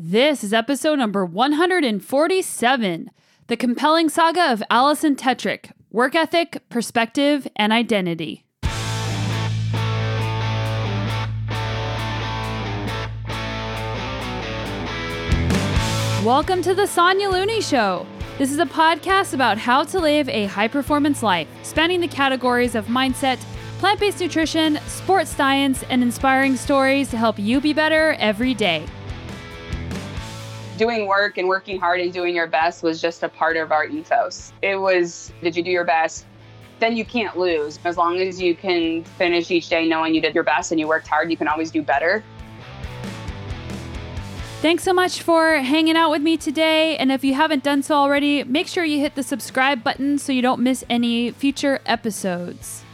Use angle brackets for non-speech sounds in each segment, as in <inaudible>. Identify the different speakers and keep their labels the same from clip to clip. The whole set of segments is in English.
Speaker 1: This is episode number 147 The Compelling Saga of Alison Tetrick Work Ethic, Perspective, and Identity. Welcome to the Sonya Looney Show. This is a podcast about how to live a high performance life, spanning the categories of mindset, plant based nutrition, sports science, and inspiring stories to help you be better every day
Speaker 2: doing work and working hard and doing your best was just a part of our ethos. It was, did you do your best? Then you can't lose. As long as you can finish each day knowing you did your best and you worked hard, you can always do better.
Speaker 1: Thanks so much for hanging out with me today. And if you haven't done so already, make sure you hit the subscribe button so you don't miss any future episodes.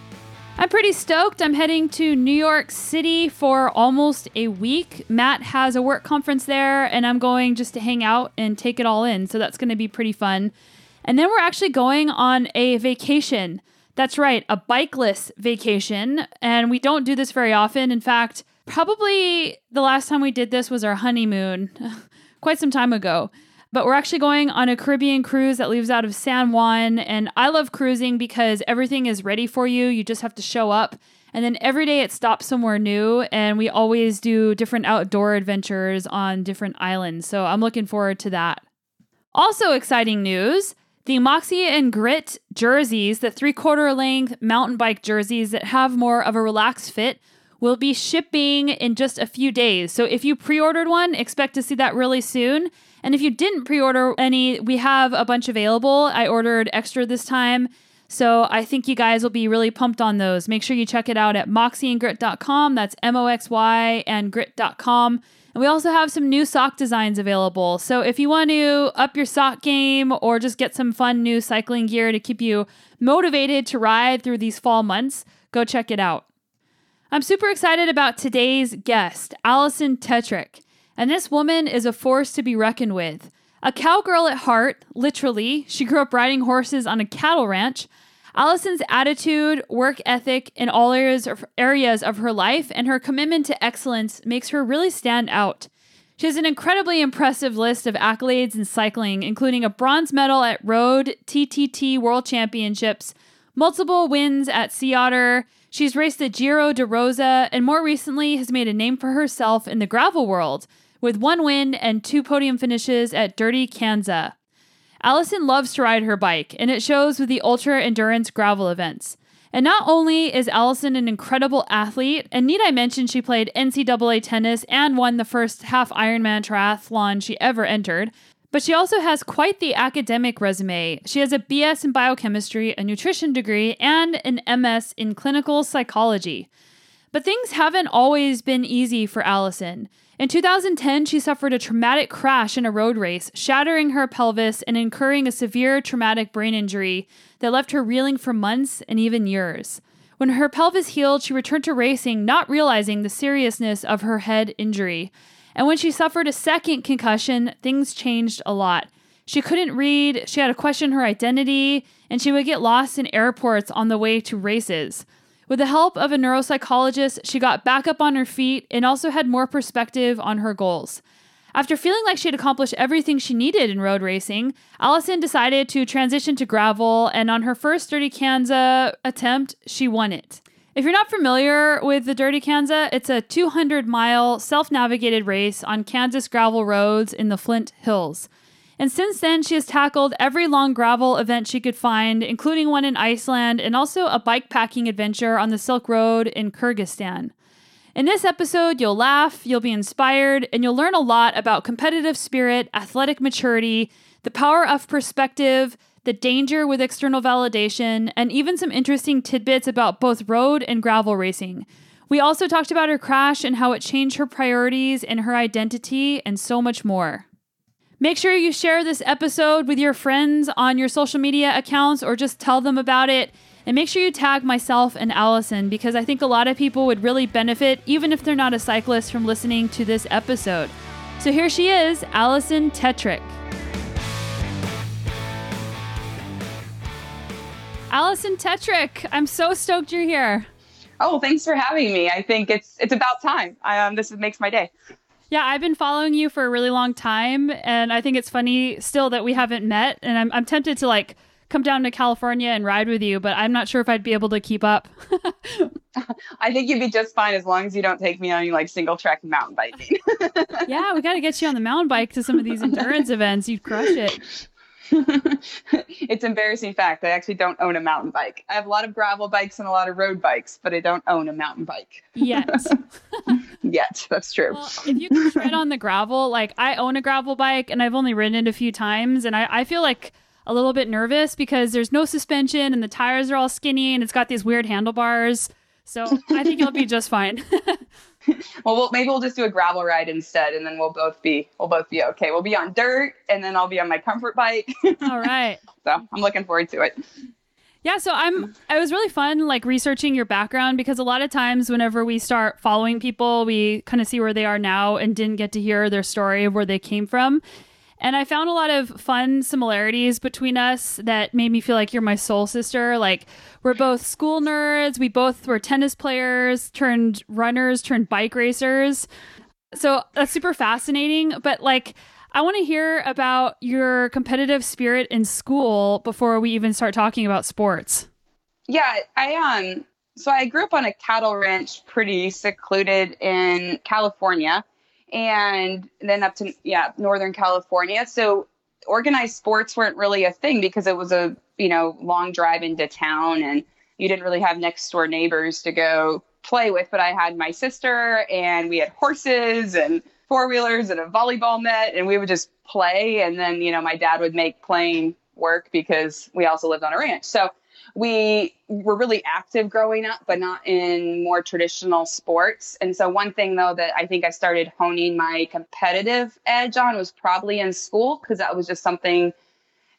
Speaker 1: I'm pretty stoked. I'm heading to New York City for almost a week. Matt has a work conference there, and I'm going just to hang out and take it all in. So that's going to be pretty fun. And then we're actually going on a vacation. That's right, a bikeless vacation. And we don't do this very often. In fact, probably the last time we did this was our honeymoon, <laughs> quite some time ago but we're actually going on a Caribbean cruise that leaves out of San Juan. And I love cruising because everything is ready for you. You just have to show up. And then every day it stops somewhere new. And we always do different outdoor adventures on different islands. So I'm looking forward to that. Also, exciting news the Moxie and Grit jerseys, the three quarter length mountain bike jerseys that have more of a relaxed fit, will be shipping in just a few days. So if you pre ordered one, expect to see that really soon. And if you didn't pre order any, we have a bunch available. I ordered extra this time. So I think you guys will be really pumped on those. Make sure you check it out at moxyandgrit.com. That's M O X Y and grit.com. And we also have some new sock designs available. So if you want to up your sock game or just get some fun new cycling gear to keep you motivated to ride through these fall months, go check it out. I'm super excited about today's guest, Alison Tetrick. And this woman is a force to be reckoned with. A cowgirl at heart, literally, she grew up riding horses on a cattle ranch. Alison's attitude, work ethic in all areas of, areas of her life, and her commitment to excellence makes her really stand out. She has an incredibly impressive list of accolades in cycling, including a bronze medal at Road TTT World Championships, multiple wins at Sea Otter. She's raced the Giro de Rosa, and more recently has made a name for herself in the gravel world with one win and two podium finishes at Dirty Kanza. Alison loves to ride her bike, and it shows with the ultra endurance gravel events. And not only is Alison an incredible athlete, and need I mention she played NCAA tennis and won the first half Ironman triathlon she ever entered, but she also has quite the academic resume. She has a BS in biochemistry, a nutrition degree, and an MS in clinical psychology. But things haven't always been easy for Alison. In 2010, she suffered a traumatic crash in a road race, shattering her pelvis and incurring a severe traumatic brain injury that left her reeling for months and even years. When her pelvis healed, she returned to racing, not realizing the seriousness of her head injury. And when she suffered a second concussion, things changed a lot. She couldn't read, she had to question her identity, and she would get lost in airports on the way to races. With the help of a neuropsychologist, she got back up on her feet and also had more perspective on her goals. After feeling like she had accomplished everything she needed in road racing, Alison decided to transition to gravel, and on her first Dirty Kanza attempt, she won it. If you're not familiar with the Dirty Kanza, it's a 200 mile self navigated race on Kansas gravel roads in the Flint Hills. And since then, she has tackled every long gravel event she could find, including one in Iceland and also a bike packing adventure on the Silk Road in Kyrgyzstan. In this episode, you'll laugh, you'll be inspired, and you'll learn a lot about competitive spirit, athletic maturity, the power of perspective, the danger with external validation, and even some interesting tidbits about both road and gravel racing. We also talked about her crash and how it changed her priorities and her identity, and so much more. Make sure you share this episode with your friends on your social media accounts or just tell them about it. And make sure you tag myself and Alison because I think a lot of people would really benefit, even if they're not a cyclist, from listening to this episode. So here she is, Alison Tetrick. Alison Tetrick, I'm so stoked you're here.
Speaker 2: Oh, thanks for having me. I think it's it's about time. Um, this makes my day.
Speaker 1: Yeah, I've been following you for a really long time, and I think it's funny still that we haven't met. And I'm, I'm tempted to like come down to California and ride with you, but I'm not sure if I'd be able to keep up. <laughs>
Speaker 2: I think you'd be just fine as long as you don't take me on like single track mountain biking. <laughs>
Speaker 1: yeah, we got to get you on the mountain bike to some of these endurance events. You'd crush it. <laughs>
Speaker 2: it's embarrassing fact. I actually don't own a mountain bike. I have a lot of gravel bikes and a lot of road bikes, but I don't own a mountain bike.
Speaker 1: Yet. <laughs>
Speaker 2: Yet. That's true.
Speaker 1: Well, if you can tread on the gravel, like I own a gravel bike and I've only ridden it a few times, and I, I feel like a little bit nervous because there's no suspension and the tires are all skinny and it's got these weird handlebars. So I think you'll be just fine. <laughs> <laughs>
Speaker 2: well, well, maybe we'll just do a gravel ride instead, and then we'll both be we'll both be okay. We'll be on dirt, and then I'll be on my comfort bike. <laughs>
Speaker 1: all right.
Speaker 2: So I'm looking forward to it.
Speaker 1: Yeah, so I'm I was really fun like researching your background because a lot of times whenever we start following people, we kind of see where they are now and didn't get to hear their story of where they came from. And I found a lot of fun similarities between us that made me feel like you're my soul sister. Like, we're both school nerds. We both were tennis players, turned runners, turned bike racers. So that's super fascinating. But, like, I want to hear about your competitive spirit in school before we even start talking about sports.
Speaker 2: Yeah, I um so I grew up on a cattle ranch pretty secluded in California and then up to yeah northern california. So organized sports weren't really a thing because it was a you know long drive into town and you didn't really have next door neighbors to go play with but i had my sister and we had horses and four wheelers and a volleyball net and we would just play. And then you know my dad would make playing work because we also lived on a ranch. So we were really active growing up, but not in more traditional sports. And so, one thing though that I think I started honing my competitive edge on was probably in school because that was just something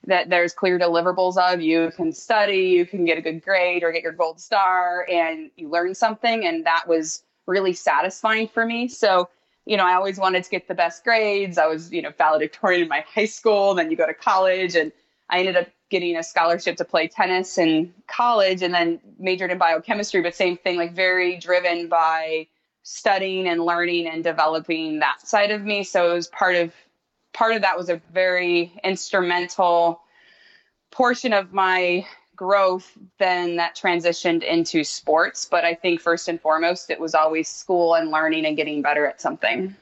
Speaker 2: that there's clear deliverables of. You can study, you can get a good grade or get your gold star, and you learn something. And that was really satisfying for me. So, you know, I always wanted to get the best grades. I was, you know, valedictorian in my high school. Then you go to college, and I ended up getting a scholarship to play tennis in college and then majored in biochemistry, but same thing, like very driven by studying and learning and developing that side of me. So it was part of part of that was a very instrumental portion of my growth then that transitioned into sports. But I think first and foremost, it was always school and learning and getting better at something.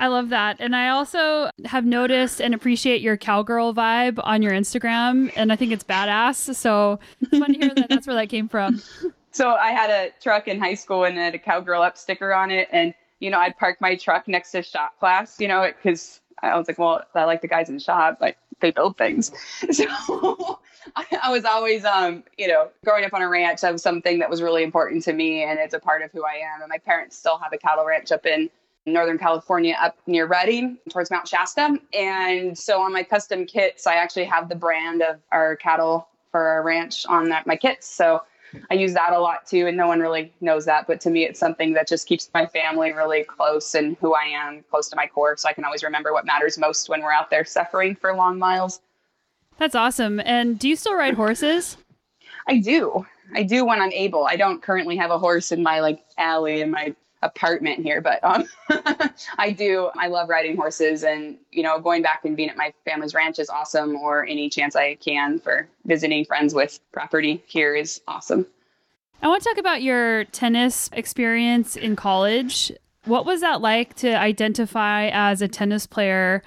Speaker 1: I love that. And I also have noticed and appreciate your cowgirl vibe on your Instagram. And I think it's badass. So it's fun to hear that that's where that came from. <laughs>
Speaker 2: So I had a truck in high school and it had a cowgirl up sticker on it. And, you know, I'd park my truck next to shop class, you know, because I was like, well, I like the guys in the shop. Like they build things. <laughs> So I, was always, um, you know, growing up on a ranch, that was something that was really important to me. And it's a part of who I am. And my parents still have a cattle ranch up in Northern California up near Redding towards Mount Shasta. And so on my custom kits, I actually have the brand of our cattle for our ranch on that, my kits. So I use that a lot too. And no one really knows that. But to me, it's something that just keeps my family really close and who I am close to my core. So I can always remember what matters most when we're out there suffering for long miles.
Speaker 1: That's awesome. And do you still ride horses?
Speaker 2: I do. I do when I'm able. I don't currently have a horse in my like alley in my apartment here, but um, <laughs> I do. I love riding horses, and you know, going back and being at my family's ranch is awesome. Or any chance I can for visiting friends with property here is awesome.
Speaker 1: I want to talk about your tennis experience in college. What was that like to identify as a tennis player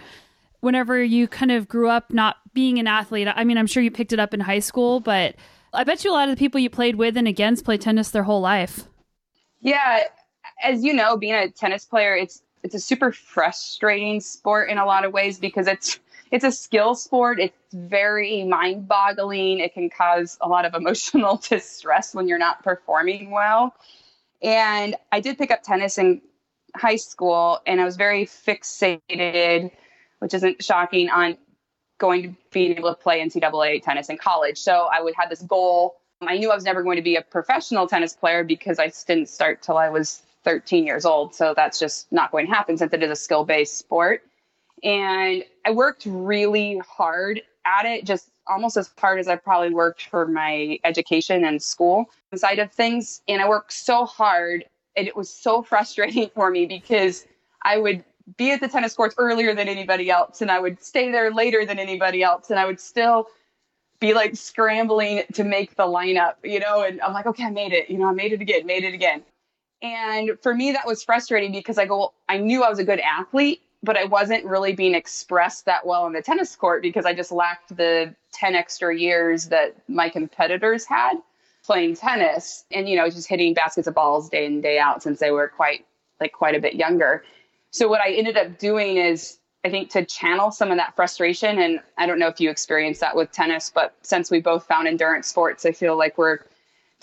Speaker 1: whenever you kind of grew up not being an athlete? I mean, I'm sure you picked it up in high school, but I bet you a lot of the people you played with and against play tennis their whole life.
Speaker 2: Yeah, as you know, being a tennis player, it's it's a super frustrating sport in a lot of ways because it's it's a skill sport. It's very mind boggling. It can cause a lot of <laughs> emotional distress when you're not performing well. And I did pick up tennis in high school and I was very fixated, which isn't shocking, on going to be able to play NCAA tennis in college. So I would have this goal. I knew I was never going to be a professional tennis player because I didn't start till I was 13 years old. So that's just not going to happen since it is a skill based sport. And I worked really hard at it, just almost as hard as I probably worked for my education and school side of things. And I worked so hard and it was so <laughs> frustrating for me because I would be at the tennis courts earlier than anybody else and I would stay there later than anybody else and I would still be like scrambling to make the lineup, you know, and I'm like, okay, I made it, you know, I made it again, made it again. And for me, that was frustrating because I go, I knew I was a good athlete, but I wasn't really being expressed that well on the tennis court because I just lacked the 10 extra years that my competitors had playing tennis and, you know, just hitting baskets of balls day in, day out since they were quite, like, quite a bit younger. So what I ended up doing is I think to channel some of that frustration, and I don't know if you experienced that with tennis, but since we both found endurance sports, I feel like we're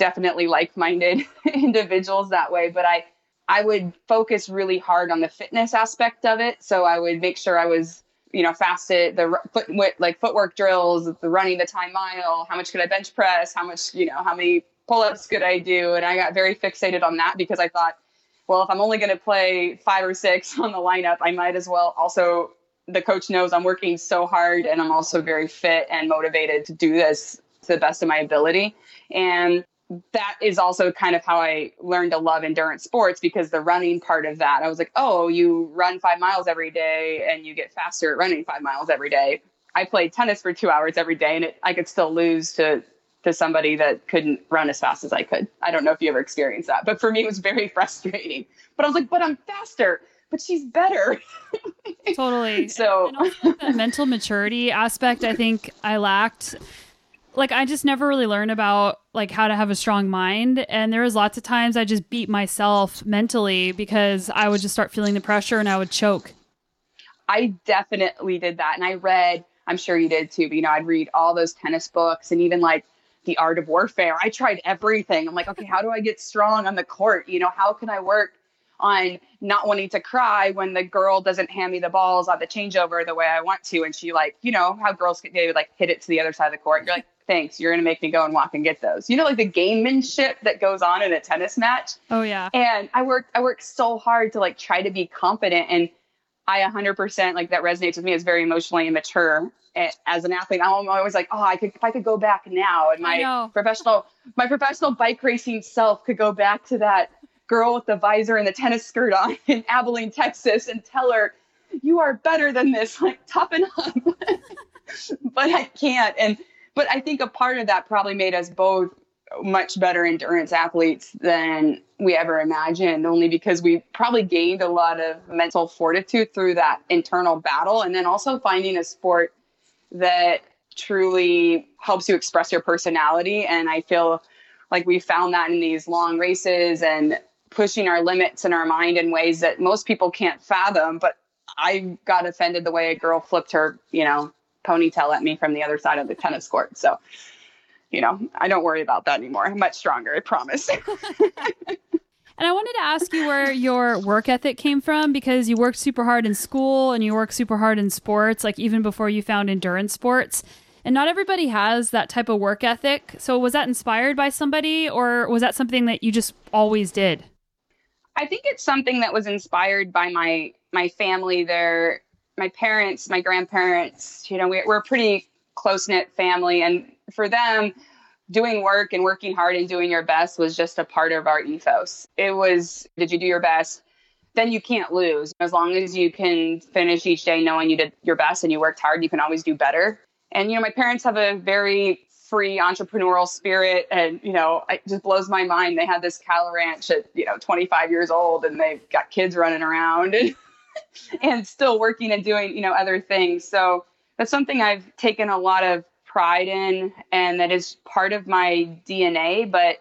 Speaker 2: definitely like-minded <laughs> individuals that way. But I I would focus really hard on the fitness aspect of it. So I would make sure I was, you know, fast at the foot like footwork drills, the running the time mile, how much could I bench press, how much, you know, how many pull-ups could I do, and I got very fixated on that because I thought well, if I'm only going to play five or six <laughs> on the lineup, I might as well also. The coach knows I'm working so hard and I'm also very fit and motivated to do this to the best of my ability. And that is also kind of how I learned to love endurance sports because the running part of that, I was like, oh, you run five miles every day and you get faster at running five miles every day. I played tennis for two hours every day and it, I could still lose to to somebody that couldn't run as fast as I could. I don't know if you ever experienced that, but for me, it was very <laughs> frustrating. But I was like, but I'm faster, but she's better. <laughs>
Speaker 1: totally.
Speaker 2: So,
Speaker 1: and, and also that mental maturity aspect, I think I lacked. Like, I just never really learned about like how to have a strong mind. And there was lots of times I just beat myself mentally because I would just start feeling the pressure and I would choke.
Speaker 2: I definitely did that. And I read, I'm sure you did too, but you know, I'd read all those tennis books and even like the art of warfare. I tried everything. I'm like, okay, how do I get strong on the court? You know, how can I work on not wanting to cry when the girl doesn't hand me the balls on the changeover the way I want to? And she like, you know, how girls they would like hit it to the other side of the court. You're like, thanks, you're gonna make me go and walk and get those. You know, like the gamemanship that goes on in a tennis match.
Speaker 1: Oh yeah.
Speaker 2: And I worked I worked so hard to like try to be confident and I 100% like that resonates with me as very emotionally immature eh, as an athlete, I'm always like, oh, I could if I could go back now, and my professional my professional bike racing self could go back to that girl with the visor and the tennis skirt on <laughs> in Abilene, Texas, and tell her, you are better than this, <laughs> like toughen up. <laughs> but I can't, and but I think a part of that probably made us both much better endurance athletes than we ever imagined, only because we probably gained a lot of mental fortitude through that internal battle. And then also finding a sport that truly helps you express your personality. And I feel like we found that in these long races and pushing our limits in our mind in ways that most people can't fathom. But I got offended the way a girl flipped her, you know, ponytail at me from the other side of the tennis court. So, you know, I don't worry about that anymore. I'm much stronger, I promise. <laughs>
Speaker 1: And I wanted to ask you where your work ethic came from because you worked super hard in school and you work super hard in sports, like even before you found endurance sports. And not everybody has that type of work ethic. So was that inspired by somebody or was that something that you just always did?
Speaker 2: I think it's something that was inspired by my my family there, my parents, my grandparents, you know, we, we're a pretty close-knit family and for them doing work and working hard and doing your best was just a part of our ethos. It was, did you do your best? Then you can't lose. As long as you can finish each day knowing you did your best and you worked hard, you can always do better. And, you know, my parents have a very free entrepreneurial spirit. And, you know, it just blows my mind. They had this cattle ranch at, you know, 25 years old and they've got kids running around <laughs> <laughs> and still working and doing, you know, other things. So that's something I've taken a lot of pride in and that is part of my DNA. But,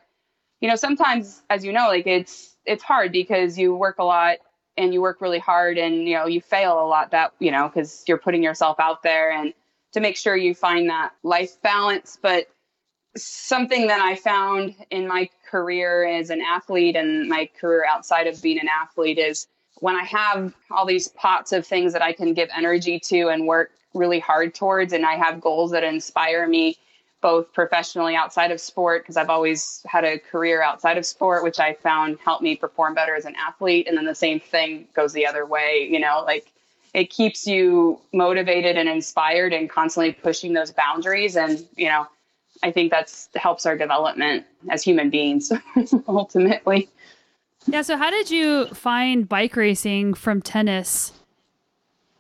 Speaker 2: you know, sometimes, as you know, like it's, it's hard because you work a lot and you work really hard and, you know, you fail a lot that, you know, because you're putting yourself out there and to make sure you find that life balance. But something that I found in my career as an athlete and my career outside of being an athlete is when I have all these pots of things that I can give energy to and work really hard towards and I have goals that inspire me both professionally outside of sport because I've always had a career outside of sport which I found helped me perform better as an athlete and then the same thing goes the other way you know like it keeps you motivated and inspired and constantly pushing those boundaries and you know I think that's helps our development as human beings <laughs> ultimately
Speaker 1: yeah so how did you find bike racing from tennis?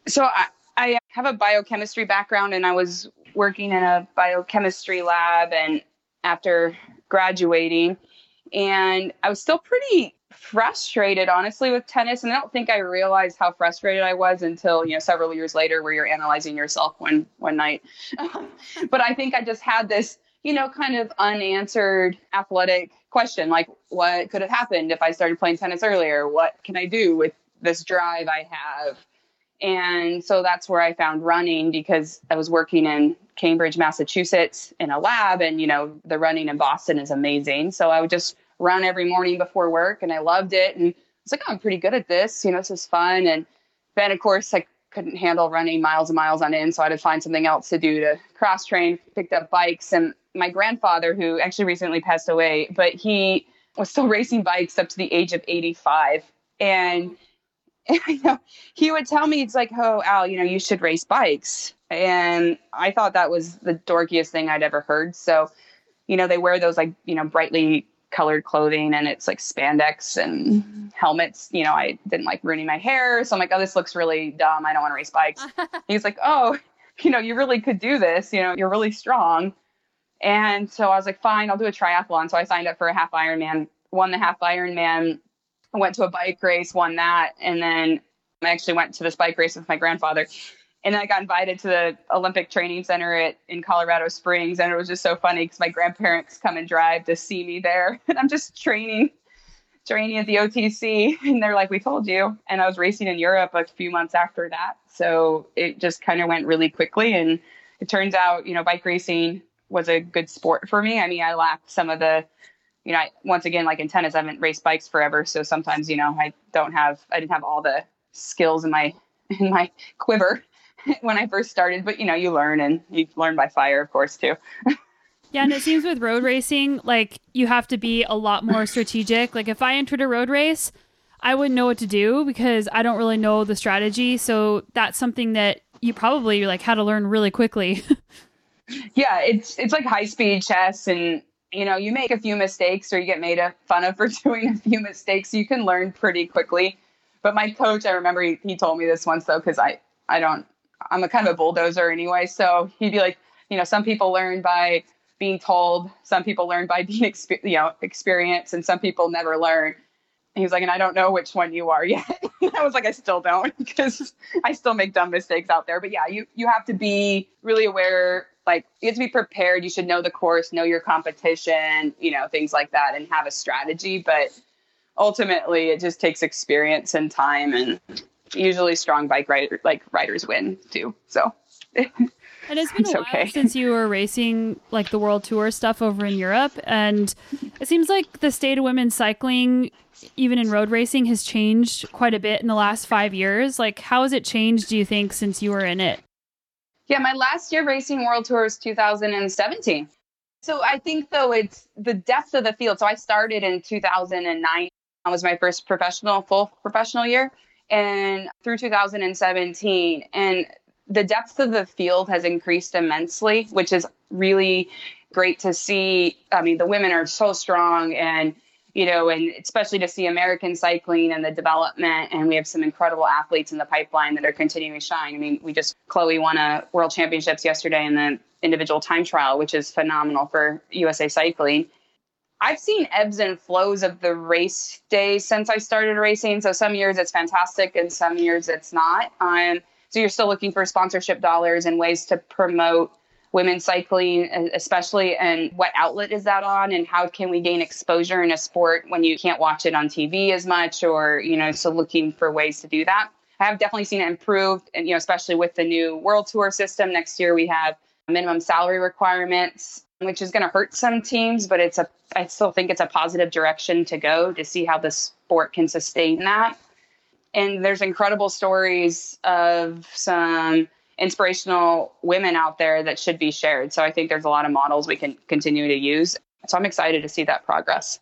Speaker 2: So I, I have a biochemistry background and I was working in a biochemistry lab and after graduating. And I was still pretty frustrated honestly with tennis. And I don't think I realized how frustrated I was until you know several years later where you're analyzing yourself one one night. <laughs> But I think I just had this you know kind of unanswered athletic question like what could have happened if I started playing tennis earlier what can I do with this drive I have and so that's where I found running because I was working in Cambridge, Massachusetts in a lab. And, you know, the running in Boston is amazing. So I would just run every morning before work and I loved it. And I was like, oh, I'm pretty good at this. You know, this is fun. And then, of course, I couldn't handle running miles and miles on end. So I had to find something else to do to cross train, picked up bikes. And my grandfather, who actually recently passed away, but he was still <laughs> racing bikes up to the age of 85. And <laughs> you know, he would tell me, it's like, oh, Al, you know, you should race bikes. And I thought that was the dorkiest thing I'd ever heard. So, you know, they wear those like, you know, brightly colored clothing and it's like spandex and mm-hmm. helmets. You know, I didn't like ruining my hair. So I'm like, oh, this looks really dumb. I don't want to race bikes. <laughs> He's like, oh, <laughs> you know, you really could do this. You know, you're really strong. And so I was like, fine, I'll do a triathlon. So I signed up for a half Ironman, won the half Ironman went to a bike race, won that, and then I actually went to this bike race with my grandfather. And I got invited to the Olympic Training Center at, in Colorado Springs, and it was just so funny because my grandparents come and drive to see me there, <laughs> and I'm just training, training at the OTC, and they're like, "We told you." And I was racing in Europe a few months after that, so it just kind of went really quickly. And it turns out, you know, bike racing was a good sport for me. I mean, I lacked some of the you know, I, once again, like in tennis, I haven't raced bikes forever, so sometimes, you know, I don't have, I didn't have all the skills in my <laughs> in my quiver <laughs> when I first started. But you know, you learn, and you learn by fire, of course, too. <laughs>
Speaker 1: yeah, and it seems with road racing, like you have to be a lot more strategic. Like if I entered a road race, I wouldn't know what to do because I don't really know the strategy. So that's something that you probably like had to learn really quickly. <laughs>
Speaker 2: yeah, it's it's like high speed chess and you know, you make a few mistakes or you get made fun of for doing a few mistakes, you can learn pretty quickly. But my coach, I remember he, he told me this once though, because I, I don't, I'm a kind of a bulldozer anyway. So he'd be like, you know, some people learn by being told, some people learn by <laughs> being, exp- you know, experience, and some people never learn. And he was like, and I don't know which one you are yet. <laughs> I was like, I still don't <laughs> because I still make dumb mistakes out there. But yeah, you you have to be really aware like you have to be prepared. You should know the course, know your competition, you know, things like that, and have a strategy. But ultimately, it just takes experience and time, and usually strong bike rider like riders win too. So.
Speaker 1: And it's been <laughs> a while okay. since you were racing like the world tour stuff over in Europe. And it seems like the state of women's cycling, even in road racing, has changed quite a bit in the last five years. Like, how has it changed, do you think, since you were in it?
Speaker 2: Yeah, my last year racing world tour was 2017. So I think though it's the depth of the field. So I started in 2009. That was my first professional, full professional year, and through 2017. And the depth of the field has increased immensely, which is really great to see. I mean, the women are so strong and you know, and especially to see American cycling and the development. And we have some incredible athletes in the pipeline that are continuing to shine. I mean, we just, Chloe won a world championships yesterday in the individual time trial, which is phenomenal for USA Cycling. I've seen ebbs and flows of the race day since I started racing. So some years it's fantastic and some years it's not. Um, so you're still looking for sponsorship dollars and ways to promote women's cycling, especially, and what outlet is that on, and how can we gain exposure in a sport when you can't watch it on TV as much, or you know, so looking for ways to do that. I have definitely seen it improved, and you know, especially with the new World Tour system. Next year we have minimum salary requirements, which is going to hurt some teams, but it's a I still think it's a positive direction to go to see how the sport can sustain that. And there's incredible stories of some inspirational women out there that should be shared. So I think there's a lot of models we can continue to use. So I'm excited to see that progress.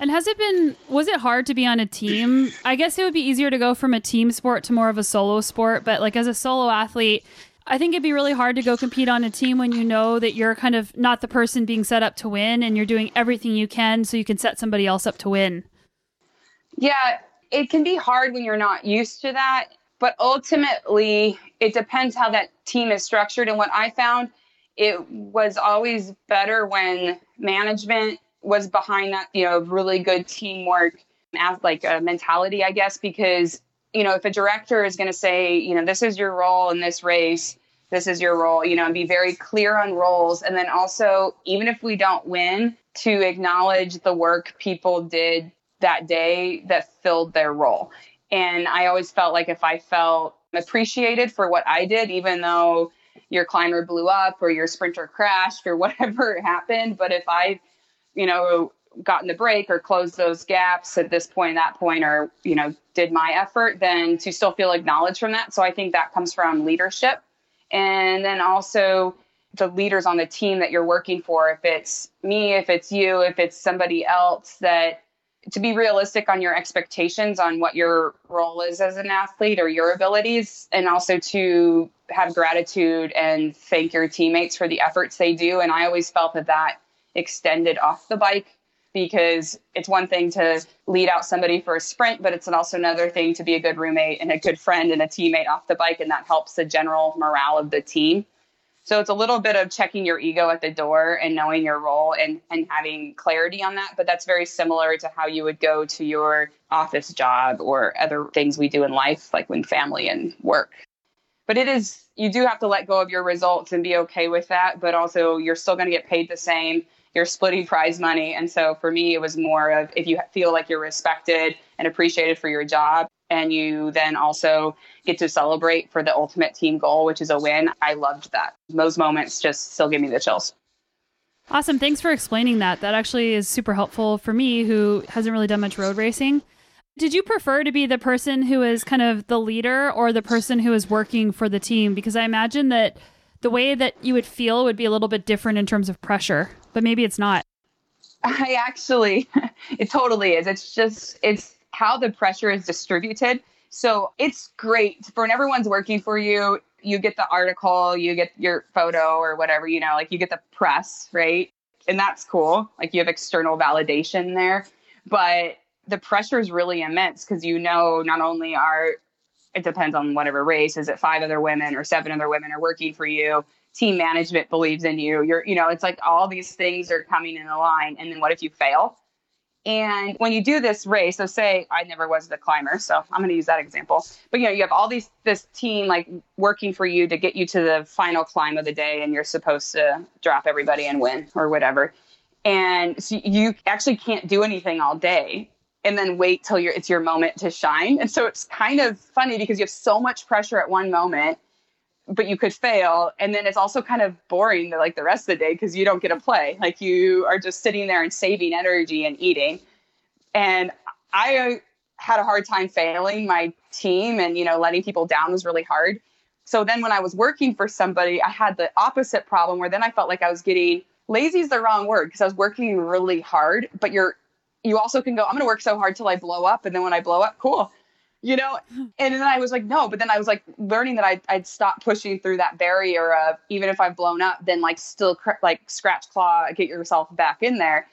Speaker 1: And has it been, was it hard to be on a team? I guess it would be easier to go from a team sport to more of a solo sport. But like as a solo athlete, I think it'd be really hard to go compete on a team when you know that you're kind of not the person being set up to win and you're doing everything you can so you can set somebody else up to win.
Speaker 2: Yeah, it can be hard when you're not used to that But ultimately, it depends how that team is structured. And what I found, it was always better when management was behind that, you know, really good teamwork, like a mentality, I guess, because, you know, if a director is going to say, you know, this is your role in this race, this is your role, you know, and be very clear on roles. And then also, even if we don't win, to acknowledge the work people did that day that filled their role. And I always felt like if I felt appreciated for what I did, even though your climber blew up or your sprinter crashed or <laughs> whatever happened, but if I, you know, gotten the break or closed those gaps at this point, that point, or, you know, did my effort, then to still feel acknowledged from that. So I think that comes from leadership. And then also the leaders on the team that you're working for, if it's me, if it's you, if it's somebody else, that to be realistic on your expectations on what your role is as an athlete or your abilities, and also to have gratitude and thank your teammates for the efforts they do. And I always felt that that extended off the bike because it's one thing to lead out somebody for a sprint, but it's also another thing to be a good roommate and a good friend and a teammate off the bike. And that helps the general morale of the team. So it's a little bit of checking your ego at the door and knowing your role and, and having clarity on that. But that's very similar to how you would go to your office job or other things we do in life, like when family and work. But it is, you do have to let go of your results and be okay with that. But also, you're still going to get paid the same. You're splitting prize money. And so for me, it was more of if you feel like you're respected and appreciated for your job, and you then also get to celebrate for the ultimate team goal, which is a win. I loved that. Those moments just still give me the chills.
Speaker 1: Awesome. Thanks for explaining that. That actually is super helpful for me who hasn't really done much road racing. Did you prefer to be the person who is kind of the leader or the person who is working for the team? Because I imagine that the way that you would feel would be a little bit different in terms of pressure, but maybe it's not.
Speaker 2: I actually, <laughs> it totally is. It's just, it's how the pressure is distributed. So it's great for when everyone's working for you. You get the article, you get your photo or whatever, you know, like you get the press, right? And that's cool. Like you have external validation there. But the pressure is really immense because you know not only are it depends on whatever race is it five other women or seven other women are working for you team management believes in you you're you know it's like all these things are coming in a line and then what if you fail and when you do this race, so say I never was the climber, so I'm going to use that example. But you know, you have all these this team like working for you to get you to the final climb of the day, and you're supposed to drop everybody and win or whatever. And so you actually can't do anything all day, and then wait till your it's your moment to shine. And so it's kind of funny because you have so much pressure at one moment but you could fail. And then it's also kind of boring the, like the rest of the day because you don't get to play. Like you are just sitting there and saving energy and eating. And i had a hard time failing my team and you know letting people down was really hard. So then when i was working for somebody i had the opposite problem where then i felt like i was getting lazy is the wrong word because i was working really hard but you're you also can go i'm going to work so hard till i blow up. And then when i blow up cool you know? And then i was like no but then i was like learning that I'd, I'd stop pushing through that barrier of even if i've blown up then like still cr- like scratch claw get yourself back in there.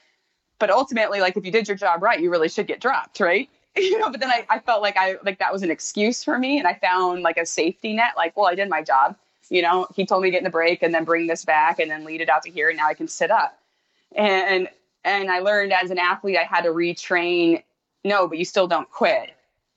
Speaker 2: But ultimately like if you did your job right you really should get dropped right? <laughs> You know but then I, I felt like i like that was an excuse for me and i found like a safety net like well i did my job you know? He told me to get in the break and then bring this back and then lead it out to here and now i can sit up. And and i learned as an athlete i had to retrain no but you still don't quit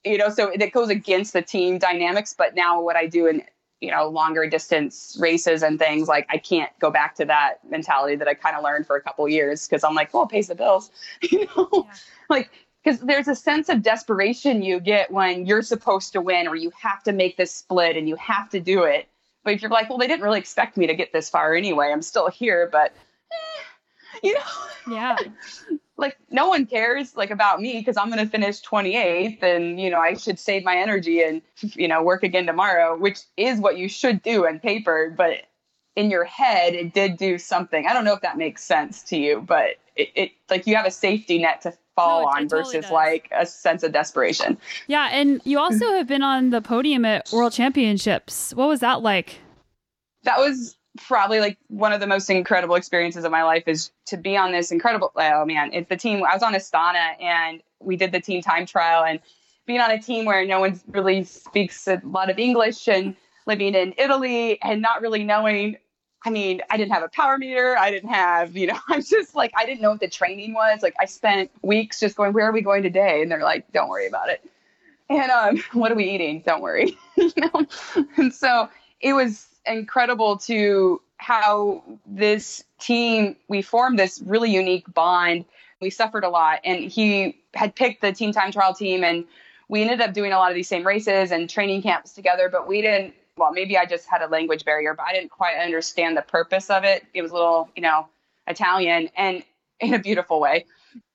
Speaker 2: you know, so it goes against the team dynamics. But now what I do in, you know, longer distance races and things like I can't go back to that mentality that I kind of learned for a couple years because I'm like, well, it pays the bills, <laughs> you know, yeah. like because there's a sense of desperation you get when you're supposed to win or you have to make this split and you have to do it. But if you're like, well, they didn't really expect me to get this far anyway, I'm still here, but eh, you know,
Speaker 1: yeah. <laughs>
Speaker 2: like no one cares like about me because I'm going to finish 28th and you know I should save my energy and you know work again tomorrow which is what you should do on paper but in your head it did do something I don't know if that makes sense to you but it, it like you have a safety net to fall
Speaker 1: No,
Speaker 2: on
Speaker 1: totally
Speaker 2: versus
Speaker 1: does.
Speaker 2: like a sense of desperation
Speaker 1: Yeah, and you also have been on the podium at World Championships. What was that like?
Speaker 2: that was probably like one of the most incredible experiences of my life is to be on this incredible oh man it's the team i was on astana and we did the team time trial and being on a team where no one really speaks a lot of English and living in Italy and not really knowing. I mean, I didn't have a power meter. I didn't have, you know, <laughs> I'm just like, I didn't know what the training was. Like, I spent weeks just going, where are we going today? And they're like, don't worry about it. And um, <laughs> what are we eating? Don't worry. <laughs> you know? And so it was incredible to how this team, we formed this really unique bond. We suffered a lot. And he had picked the team time trial team and we ended up doing a lot of these same races and training camps together, but we didn't. Well, maybe I just had a language barrier, but I didn't quite understand the purpose of it. It was a little, you know, Italian and <laughs> in a beautiful way.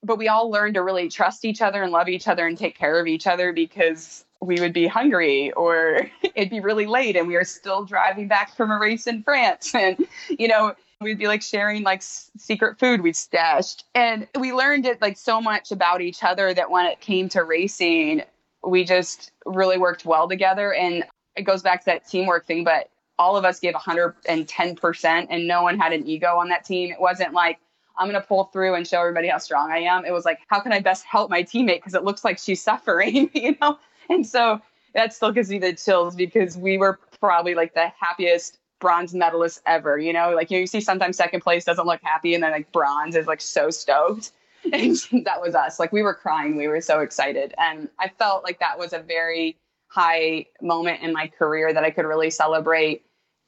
Speaker 2: But we all learned to really trust each other and love each other and take care of each other because we would be hungry or <laughs> it'd be really late and we were still driving back from a race in France. <laughs> And, you know, we'd be like sharing like secret food we'd stashed. And we learned it like so much about each other that when it came to racing, we just really worked well together. And it goes back to that teamwork thing, but all of us gave 110% and no one had an ego on that team. It wasn't like, I'm going to pull through and show everybody how strong I am. It was like, how can I best help my teammate? Because it looks like she's suffering, <laughs> you know? <laughs> And so that still gives me the chills because we were probably like the happiest bronze medalists ever, you know? Like you, know, you see sometimes second place doesn't look happy and then like bronze is like so stoked. <laughs> and that was us. Like we were crying. We were so excited. And I felt like that was a very high moment in my career that I could really celebrate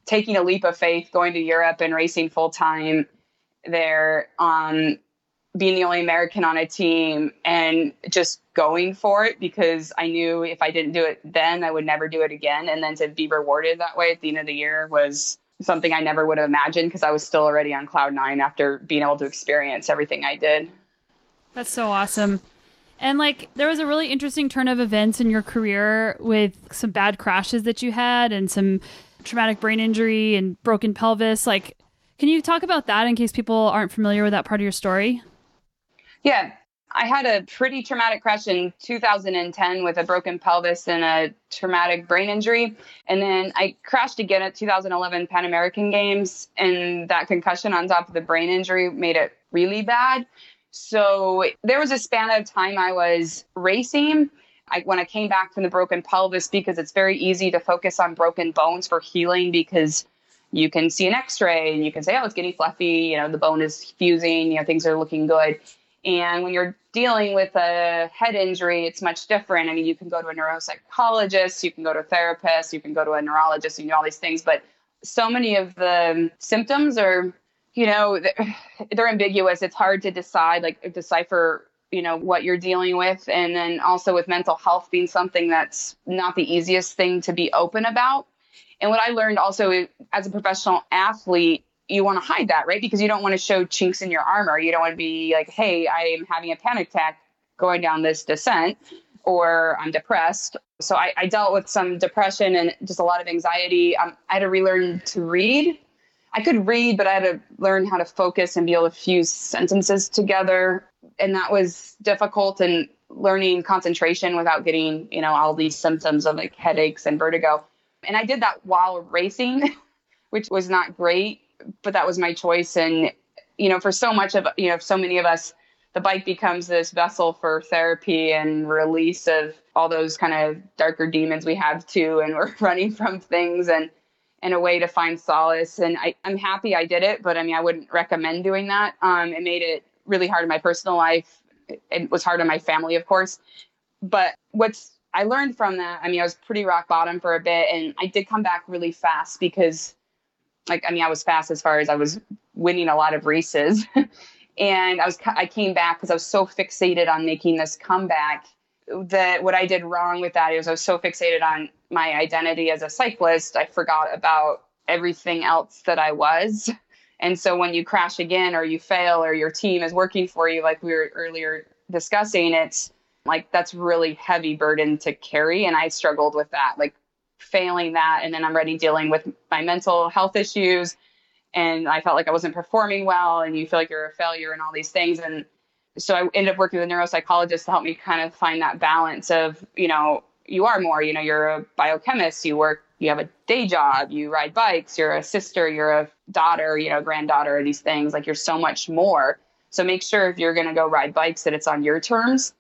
Speaker 2: taking a leap of faith, going to Europe and racing full time there, um, being the only American on a team and just going for it because I knew if I didn't do it then, I would never do it again. And then to be rewarded that way at the end of the year was something I never would have imagined because I was still already on cloud nine after being able to experience everything I did.
Speaker 1: That's so awesome. And like there was a really interesting turn of events in your career with some bad crashes that you had and some traumatic brain injury and broken pelvis. Like, can you talk about that in case people aren't familiar with that part of your story?
Speaker 2: Yeah. I had a pretty traumatic crash in 2010 with a broken pelvis and a traumatic brain injury. And then I crashed again at 2011 Pan American Games, and that concussion on top of the brain injury made it really bad. So there was a span of time I was racing. I, when I came back from the broken pelvis, because it's very easy to focus on broken bones for healing because you can see an x-ray and you can say, oh, it's getting fluffy, you know, the bone is fusing, you know, things are looking good. And when you're dealing with a head injury, it's much different. I mean, you can go to a neuropsychologist, you can go to a therapist, you can go to a neurologist, you know, all these things. But so many of the symptoms are you know <sighs> they're ambiguous it's hard to decide like decipher you know what you're dealing with and then also with mental health being something that's not the easiest thing to be open about and what i learned also as a professional athlete you want to hide that right? Because you don't want to show chinks in your armor. You don't want to be like hey i'm having a panic attack going down this descent or i'm depressed. So i, I dealt with some depression and just a lot of anxiety. Um, i had to relearn to read. I could read, but I had to learn how to focus and be able to fuse sentences together. And that was difficult and learning concentration without getting, you know, all these symptoms of like headaches and vertigo. And I did that while racing, <laughs> which was not great, but that was my choice. And, you know, for so much of, you know, so many of us, the bike becomes this vessel for therapy and release of all those kind of darker demons we have too. And we're <laughs> running from things. And, and a way to find solace. And I, am happy I did it, but I mean, I wouldn't recommend doing that. Um, it made it really hard in my personal life. It, it was hard on my family, of course. But what's I learned from that, I mean, I was pretty rock bottom for a bit, and I did come back really fast because, like, I mean, I was fast as far as I was winning a lot of races. <laughs> and I was I came back because I was so fixated on making this comeback that what I did wrong with that is I was so fixated on my identity as a cyclist, I forgot about everything else that I was. And so when you crash again or you fail or your team is working for you, like we were earlier discussing, it's like that's really heavy burden to carry. And I struggled with that, like failing that. And then I'm already dealing with my mental health issues. And I felt like I wasn't performing well. And you feel like you're a failure and all these things. And so I ended up working with a neuropsychologist to help me kind of find that balance of, you know, you are more, you know, you're a biochemist, you work, you have a day job, you ride bikes, you're a sister, you're a daughter, you know, granddaughter, these things. Like you're so much more. So make sure if you're going to go ride bikes that it's on your terms.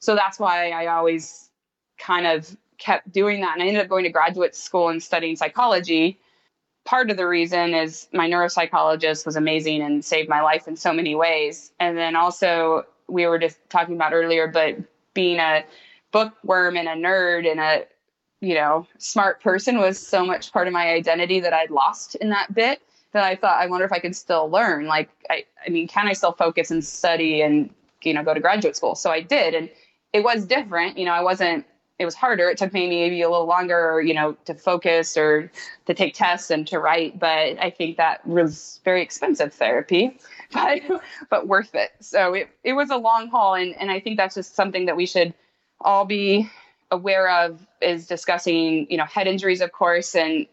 Speaker 2: So that's why I always kind of kept doing that. And I ended up going to graduate school and studying psychology. Part of the reason is my neuropsychologist was amazing and saved my life in so many ways. And then also, we were just talking about earlier, but being a bookworm and a nerd and a you know smart person was so much part of my identity that I'd lost in that bit that I thought I wonder if I could still learn. Like I, I mean, can I still focus and study and you know go to graduate school? So I did, and it was different. You know, I wasn't it was harder. It took me maybe a little longer, you know, to focus or to take tests and to write. But I think that was very expensive therapy, <laughs> but but worth it. So it it was a long haul, and and I think that's just something that we should all be aware of is discussing, you know, head injuries, of course, and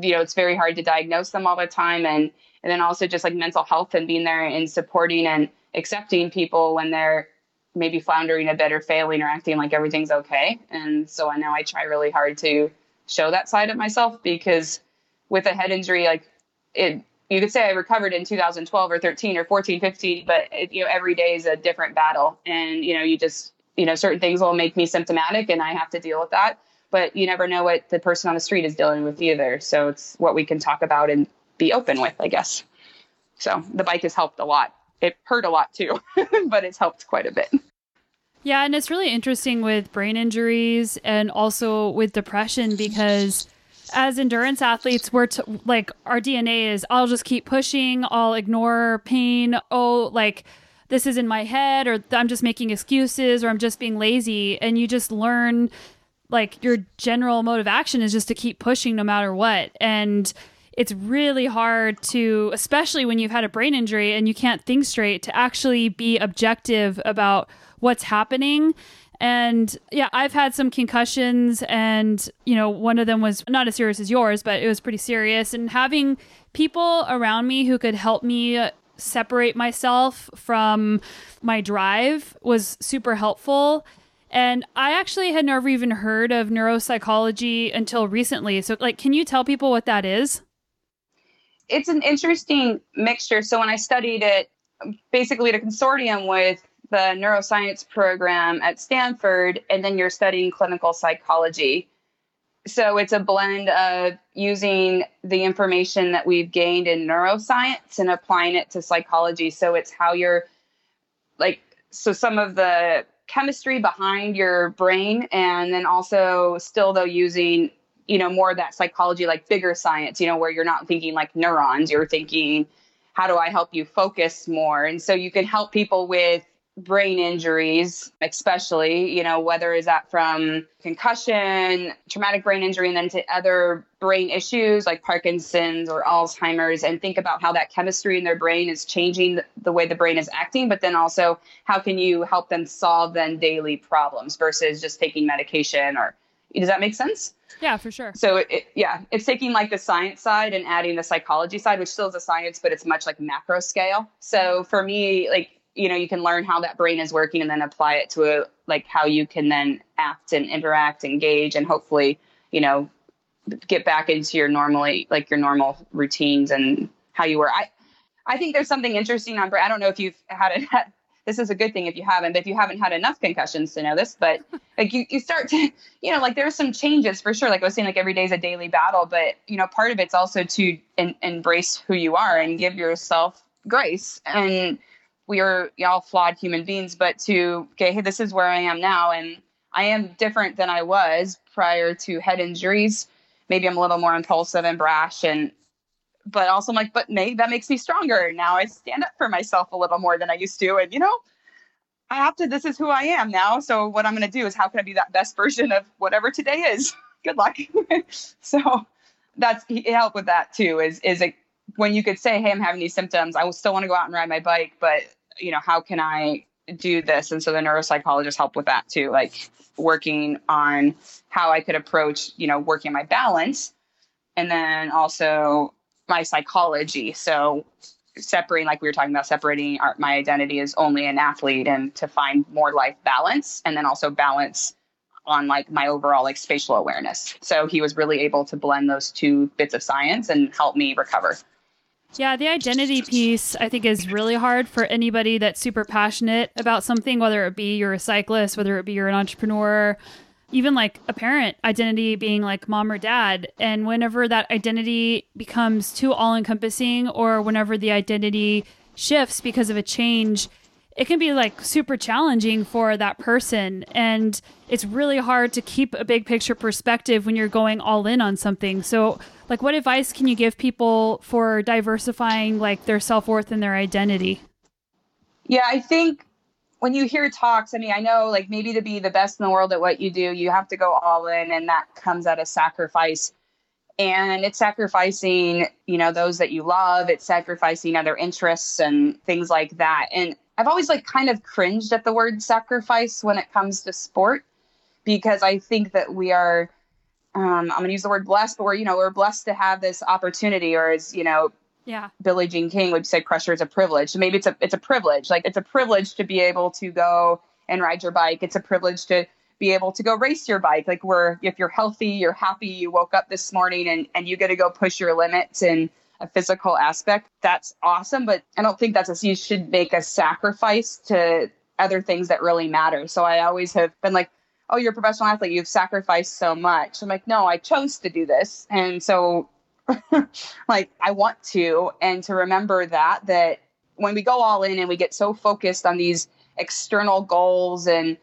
Speaker 2: you know it's very hard to diagnose them all the time, and and then also just like mental health and being there and supporting and accepting people when they're maybe floundering a bit or failing or acting like everything's okay. And so I know I try really hard to show that side of myself because with a head injury, like it, you could say I recovered in 2012 or 13 or 14, 15, but it, you know, every day is a different battle. And, you know, you just, you know, certain things will make me symptomatic and I have to deal with that. But you never know what the person on the street is dealing with either. So it's what we can talk about and be open with, I guess. So the bike has helped a lot it hurt a lot too, <laughs> but it's helped quite a bit.
Speaker 1: Yeah, and it's really interesting with brain injuries and also with depression because as endurance athletes, we're t- like our DNA is I'll just keep pushing, I'll ignore pain. Oh, like this is in my head, or I'm just making excuses, or I'm just being lazy. And you just learn like your general mode of action is just to keep pushing no matter what. And it's really hard to, especially when you've had a brain injury and you can't think straight, to actually be objective about what's happening. And yeah, I've had some concussions, and you know, one of them was not as serious as yours, but it was pretty serious. And having people around me who could help me separate myself from my drive was super helpful. And I actually had never even heard of neuropsychology until recently. So, like, can you tell people what that is?
Speaker 2: It's an interesting mixture. So when I studied it, basically at a consortium with the neuroscience program at Stanford, and then you're studying clinical psychology. So it's a blend of using the information that we've gained in neuroscience and applying it to psychology. So it's how you're like, so some of the chemistry behind your brain, and then also still though using you know, more of that psychology, like bigger science, you know, where you're not thinking like neurons, you're thinking, how do I help you focus more? And so you can help people with brain injuries, especially, you know, whether is that from concussion, traumatic brain injury, and then to other brain issues like Parkinson's or Alzheimer's, and think about how that chemistry in their brain is changing the way the brain is acting, but then also how can you help them solve then daily problems versus just taking medication or does that make sense?
Speaker 1: Yeah, for sure.
Speaker 2: So it, yeah, it's taking like the science side and adding the psychology side, which still is a science, but it's much like macro scale. So for me, like you know, you can learn how that brain is working and then apply it to a like how you can then act and interact, engage, and hopefully, you know, get back into your normally like your normal routines and how you were. I I think there's something interesting on. I don't know if you've had it <laughs> this is a good thing if you haven't, but if you haven't had enough concussions to know this, but <laughs> like you, you start to, you know, like there are some changes for sure. Like I was saying, like every day is a daily battle, but you know, part of it's also to en- embrace who you are and give yourself grace. And we are all flawed human beings, but to, okay, hey, this is where I am now. And I am different than I was prior to head injuries. Maybe I'm a little more impulsive and brash and but also I'm like, but maybe that makes me stronger. Now I stand up for myself a little more than I used to. And you know, I have to, this is who I am now. So what I'm going to do is how can I be that best version of whatever today is? <laughs> Good luck. <laughs> so that's, it helped with that too, is, is it when you could say, Hey, I'm having these symptoms. I still want to go out and ride my bike, but you know, how can I do this? And so the neuropsychologists help with that too, like working on how I could approach, you know, working my balance and then also my psychology. So separating, like we were talking about, separating our, my identity as only an athlete and to find more life balance, and then also balance on like my overall like spatial awareness. So he was really able to blend those two bits of science and help me recover.
Speaker 1: Yeah, the identity piece I think is really hard for anybody that's super passionate about something, whether it be you're a cyclist, whether it be you're an entrepreneur, even like a parent identity being like mom or dad. And whenever that identity becomes too all encompassing or whenever the identity shifts because of a change, it can be like super challenging for that person. And it's really hard to keep a big picture perspective when you're going all in on something. So, like, what advice can you give people for diversifying like their self worth and their identity?
Speaker 2: Yeah, I think when you hear talks, I mean, I know like maybe to be the best in the world at what you do, you have to go all in, and that comes at a sacrifice. And it's sacrificing, you know, those that you love, it's sacrificing other interests and things like that. And I've always like kind of cringed at the word sacrifice when it comes to sport because I think that we are um, I'm going to use the word blessed, but we're, you know, we're blessed to have this opportunity, or as, you know,
Speaker 1: yeah.
Speaker 2: Billie Jean King would say pressure is a privilege. So maybe it's a it's a privilege. Like it's a privilege to be able to go and ride your bike. It's a privilege to be able to go race your bike. Like where if you're healthy, you're happy, you woke up this morning and, and you get to go push your limits in a physical aspect. That's awesome. But I don't think that's a you should make a sacrifice to other things that really matter. So I always have been like, oh, you're a professional athlete, you've sacrificed so much. I'm like, no, I chose to do this. And so <laughs> like I want to and to remember that that when we go all in and we get so focused on these external goals and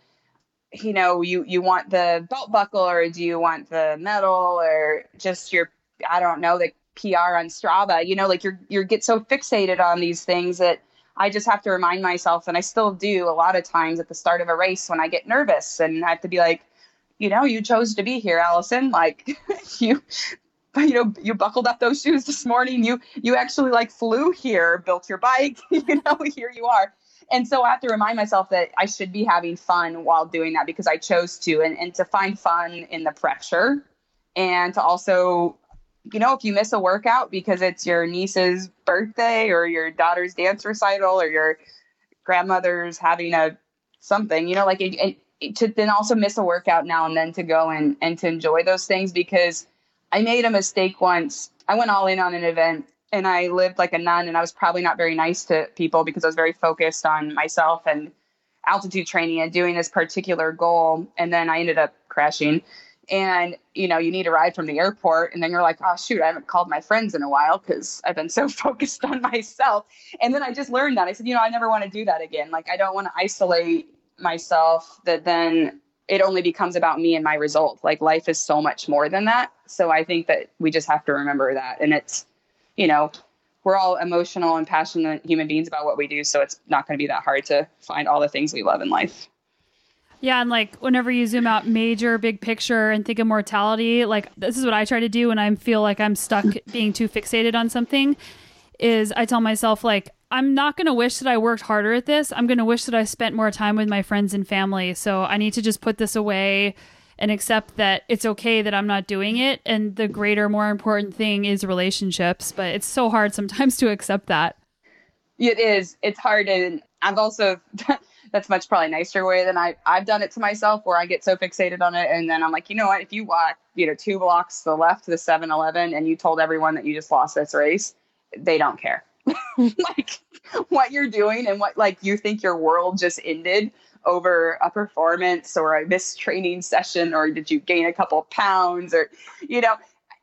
Speaker 2: you know you you want the belt buckle or do you want the medal or just your I don't know the PR on Strava you know like you're you get so fixated on these things that I just have to remind myself and I still do a lot of times at the start of a race when I get nervous and I have to be like you know, you chose to be here, Alison. Like <laughs> you <laughs> you know you buckled up those shoes this morning. You you actually like flew here built your bike <laughs> you know here you are. And so i have to remind myself that i should be having fun while doing that because i chose to and, and to find fun in the pressure and to also you know if you miss a workout because it's your niece's birthday or your daughter's dance recital or your grandmother's having a something you know like it, it, to then also miss a workout now and then to go and and to enjoy those things because I made a mistake once. I went all in on an event and I lived like a nun and I was probably not very nice to people because I was very focused on myself and altitude training and doing this particular goal. And then I ended up crashing. And you know, you need a ride from the airport, and then you're like, oh shoot, I haven't called my friends in a while because I've been so <laughs> focused on myself. And then I just learned that. I said, you know, I never want to do that again. Like I don't want to isolate myself that then it only becomes about me and my result. Like life is so much more than that. So I think that we just have to remember that. And it's, you know, we're all emotional and passionate human beings about what we do. So it's not going to be that hard to find all the things we love in life.
Speaker 1: Yeah, and like whenever you zoom out major big picture and think of mortality, like this is what I try to do when I feel like I'm stuck being too fixated on something is I tell myself like I'm not going to wish that I worked harder at this. I'm going to wish that I spent more time with my friends and family. So I need to just put this away and accept that it's okay that I'm not doing it. And the greater, more important thing is relationships. But it's so hard sometimes <laughs> to accept that.
Speaker 2: It is. It's hard. And I've also, <laughs> that's much probably nicer way than I, I've done it to myself where I get so fixated on it. And then I'm like, you know what? If you walk, you know, two blocks to the left to the 7 Eleven and you told everyone that you just lost this race, they don't care <laughs> like what you're doing and what like you think your world just ended over a performance or a missed training session or did you gain a couple pounds or you know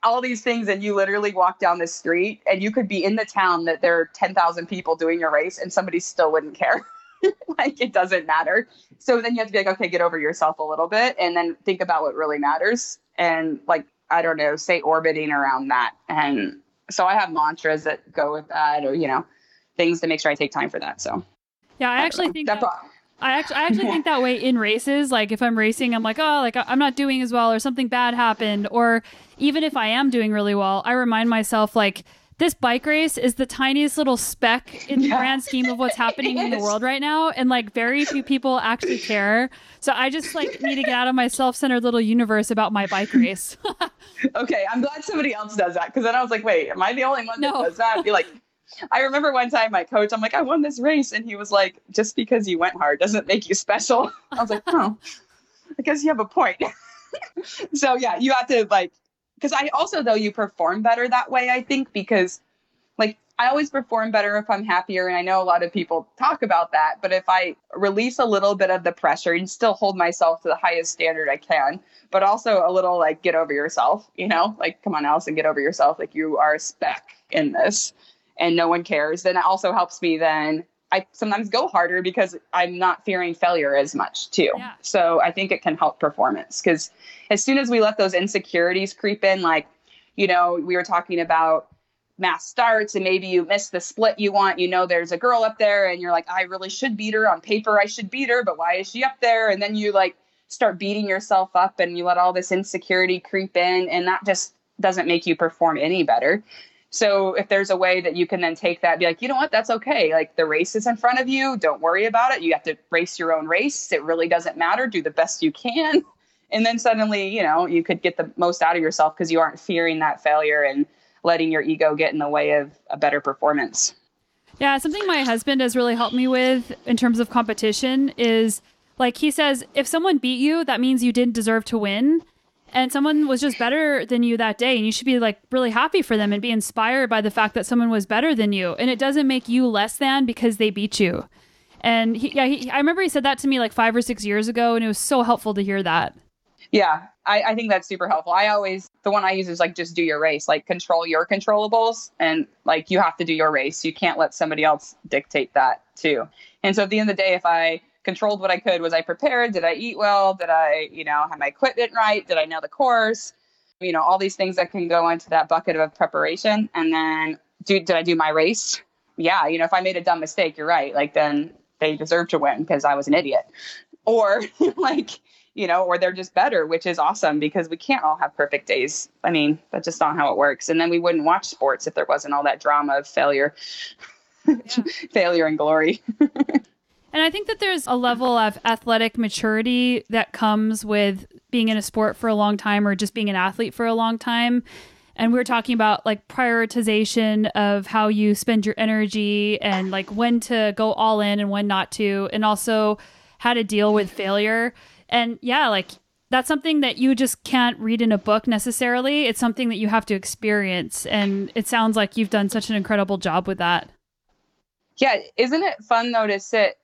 Speaker 2: all these things and you literally walk down the street and you could be in the town that there are 10,000 people doing your race and somebody still wouldn't care. <laughs> Like it doesn't matter. So then you have to be like okay get over yourself a little bit and then think about what really matters and like i don't know say orbiting around that and so I have mantras that go with that, or you know, things to make sure I take time for that. So
Speaker 1: yeah, I, uh, I actually think that. that I actually, I actually think that way in races. Like if I'm racing, I'm like, oh, like I'm not doing as well, or something bad happened, or even if I am doing really well, I remind myself like this bike race is the tiniest little speck in the yeah. grand scheme of what's happening in the world right now and like very few people actually care so i just like need to get out of my self-centered little universe about my bike race <laughs>
Speaker 2: okay i'm glad somebody else does that because then i was like wait am i the only one that no. does that I'd be like I remember one time my coach, I'm like, I won this race. And he was like, just because you went hard doesn't make you special. <laughs> I was like, oh, I guess you have a point. <laughs> so yeah, you have to like because I also though you perform better that way. I think because like I always perform better if I'm happier. And I know a lot of people talk about that. But if I release a little bit of the pressure and still hold myself to the highest standard I can, but also a little like get over yourself, you know, like come on, Alison, get over yourself. Like you are a speck in this and no one cares. Then it also helps me then I sometimes go harder because I'm not fearing failure as much too. Yeah. So I think it can help performance because as soon as we let those insecurities creep in, like, you know, we were talking about mass starts and maybe you miss the split you want, you know, there's a girl up there and you're like, I really should beat her on paper. I should beat her, but why is she up there? And then you like start beating yourself up and you let all this insecurity creep in and that just doesn't make you perform any better. So if there's a way that you can then take that, be like, you know what, that's okay. Like the race is in front of you. Don't worry about it. You have to race your own race. It really doesn't matter. Do the best you can. <laughs> And then suddenly, you know, you could get the most out of yourself because you aren't fearing that failure and letting your ego get in the way of a better performance.
Speaker 1: Yeah, something my husband has really helped me with in terms of competition is like he says, if someone beat you, that means you didn't deserve to win and someone was just better than you that day and you should be like really happy for them and be inspired by the fact that someone was better than you. And it doesn't make you less than because they beat you. And he, yeah he, i remember he said that to me like five or six years ago and it was so helpful to hear that.
Speaker 2: Yeah I, I think that's super helpful. I always the one i use is like just do your race like control your controllables and like you have to do your race. You can't let somebody else dictate that too. And so at the end of the day if i controlled what I could. Was I prepared? Did I eat well? Did I, you know, have my equipment right? Did I know the course? You know, all these things that can go into that bucket of preparation. And then, do, did I do my race? Yeah, you know, if I made a dumb mistake, you're right. Like then they deserve to win because I was an idiot. Or <laughs> like, you know, or they're just better, which is awesome because we can't all have perfect days. I mean, that's just not how it works. And then we wouldn't watch sports if there wasn't all that drama of failure, yeah. <laughs> failure and glory. <laughs>
Speaker 1: And I think that there's a level of athletic maturity that comes with being in a sport for a long time or just being an athlete for a long time. And we were talking about like prioritization of how you spend your energy and like when to go all in and when not to, and also how to deal with failure. And yeah, like that's something that you just can't read in a book necessarily. It's something that you have to experience. And it sounds like you've done such an incredible job with that.
Speaker 2: Yeah, isn't it fun though to sit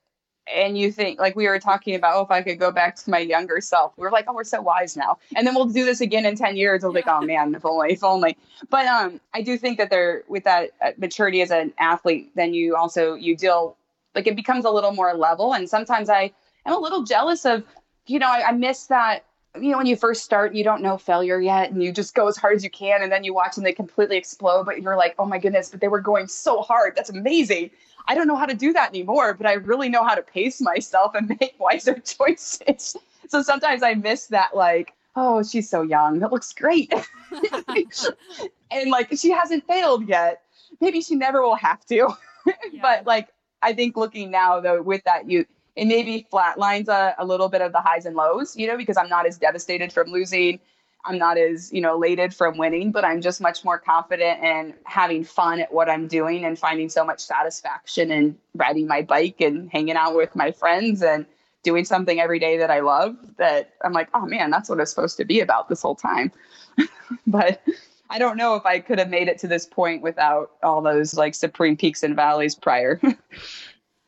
Speaker 2: and you think like we were talking about oh if i could go back to my younger self we are like oh we're so wise now. And then we'll do this again in 10 years. I was like oh man if only if only. But um i do think that there with that uh, maturity as an athlete then you also you deal like it becomes a little more level. And sometimes i am a little jealous of you know I, I miss that you know when you first start you don't know failure yet and you just go as hard as you can and then you watch and they completely explode but you're like oh my goodness but they were going so hard that's amazing I don't know how to do that anymore, but I really know how to pace myself and <laughs> make wiser choices. <laughs> So sometimes I miss that, like, oh, she's so young. That looks great. <laughs> and like, she hasn't failed yet. Maybe she never will have to. Yeah. but like, I think looking now, though, with that, you, it maybe flatlines a, a little bit of the highs and lows, you know, because I'm not as devastated from losing I'm not as, you know, elated from winning, but I'm just much more confident and having fun at what I'm doing and finding so much satisfaction in riding my bike and hanging out with my friends and doing something every day that I love that I'm like, oh man, that's what it's supposed to be about this whole time. <laughs> but I don't know if I could have made it to this point without all those like supreme peaks and valleys prior. <laughs>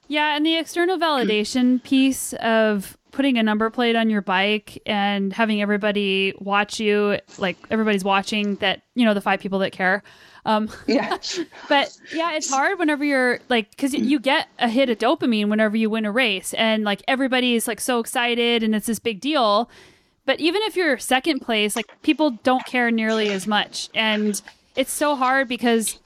Speaker 1: yeah, and the external validation <clears throat> piece of putting a number plate on your bike and having everybody watch you like everybody's watching that you know the five people that care um <laughs> yeah. but yeah it's hard whenever you're like because you get a hit of dopamine whenever you win a race and like everybody's like so excited and it's this big deal but even if you're second place like people don't care nearly as much and it's so hard because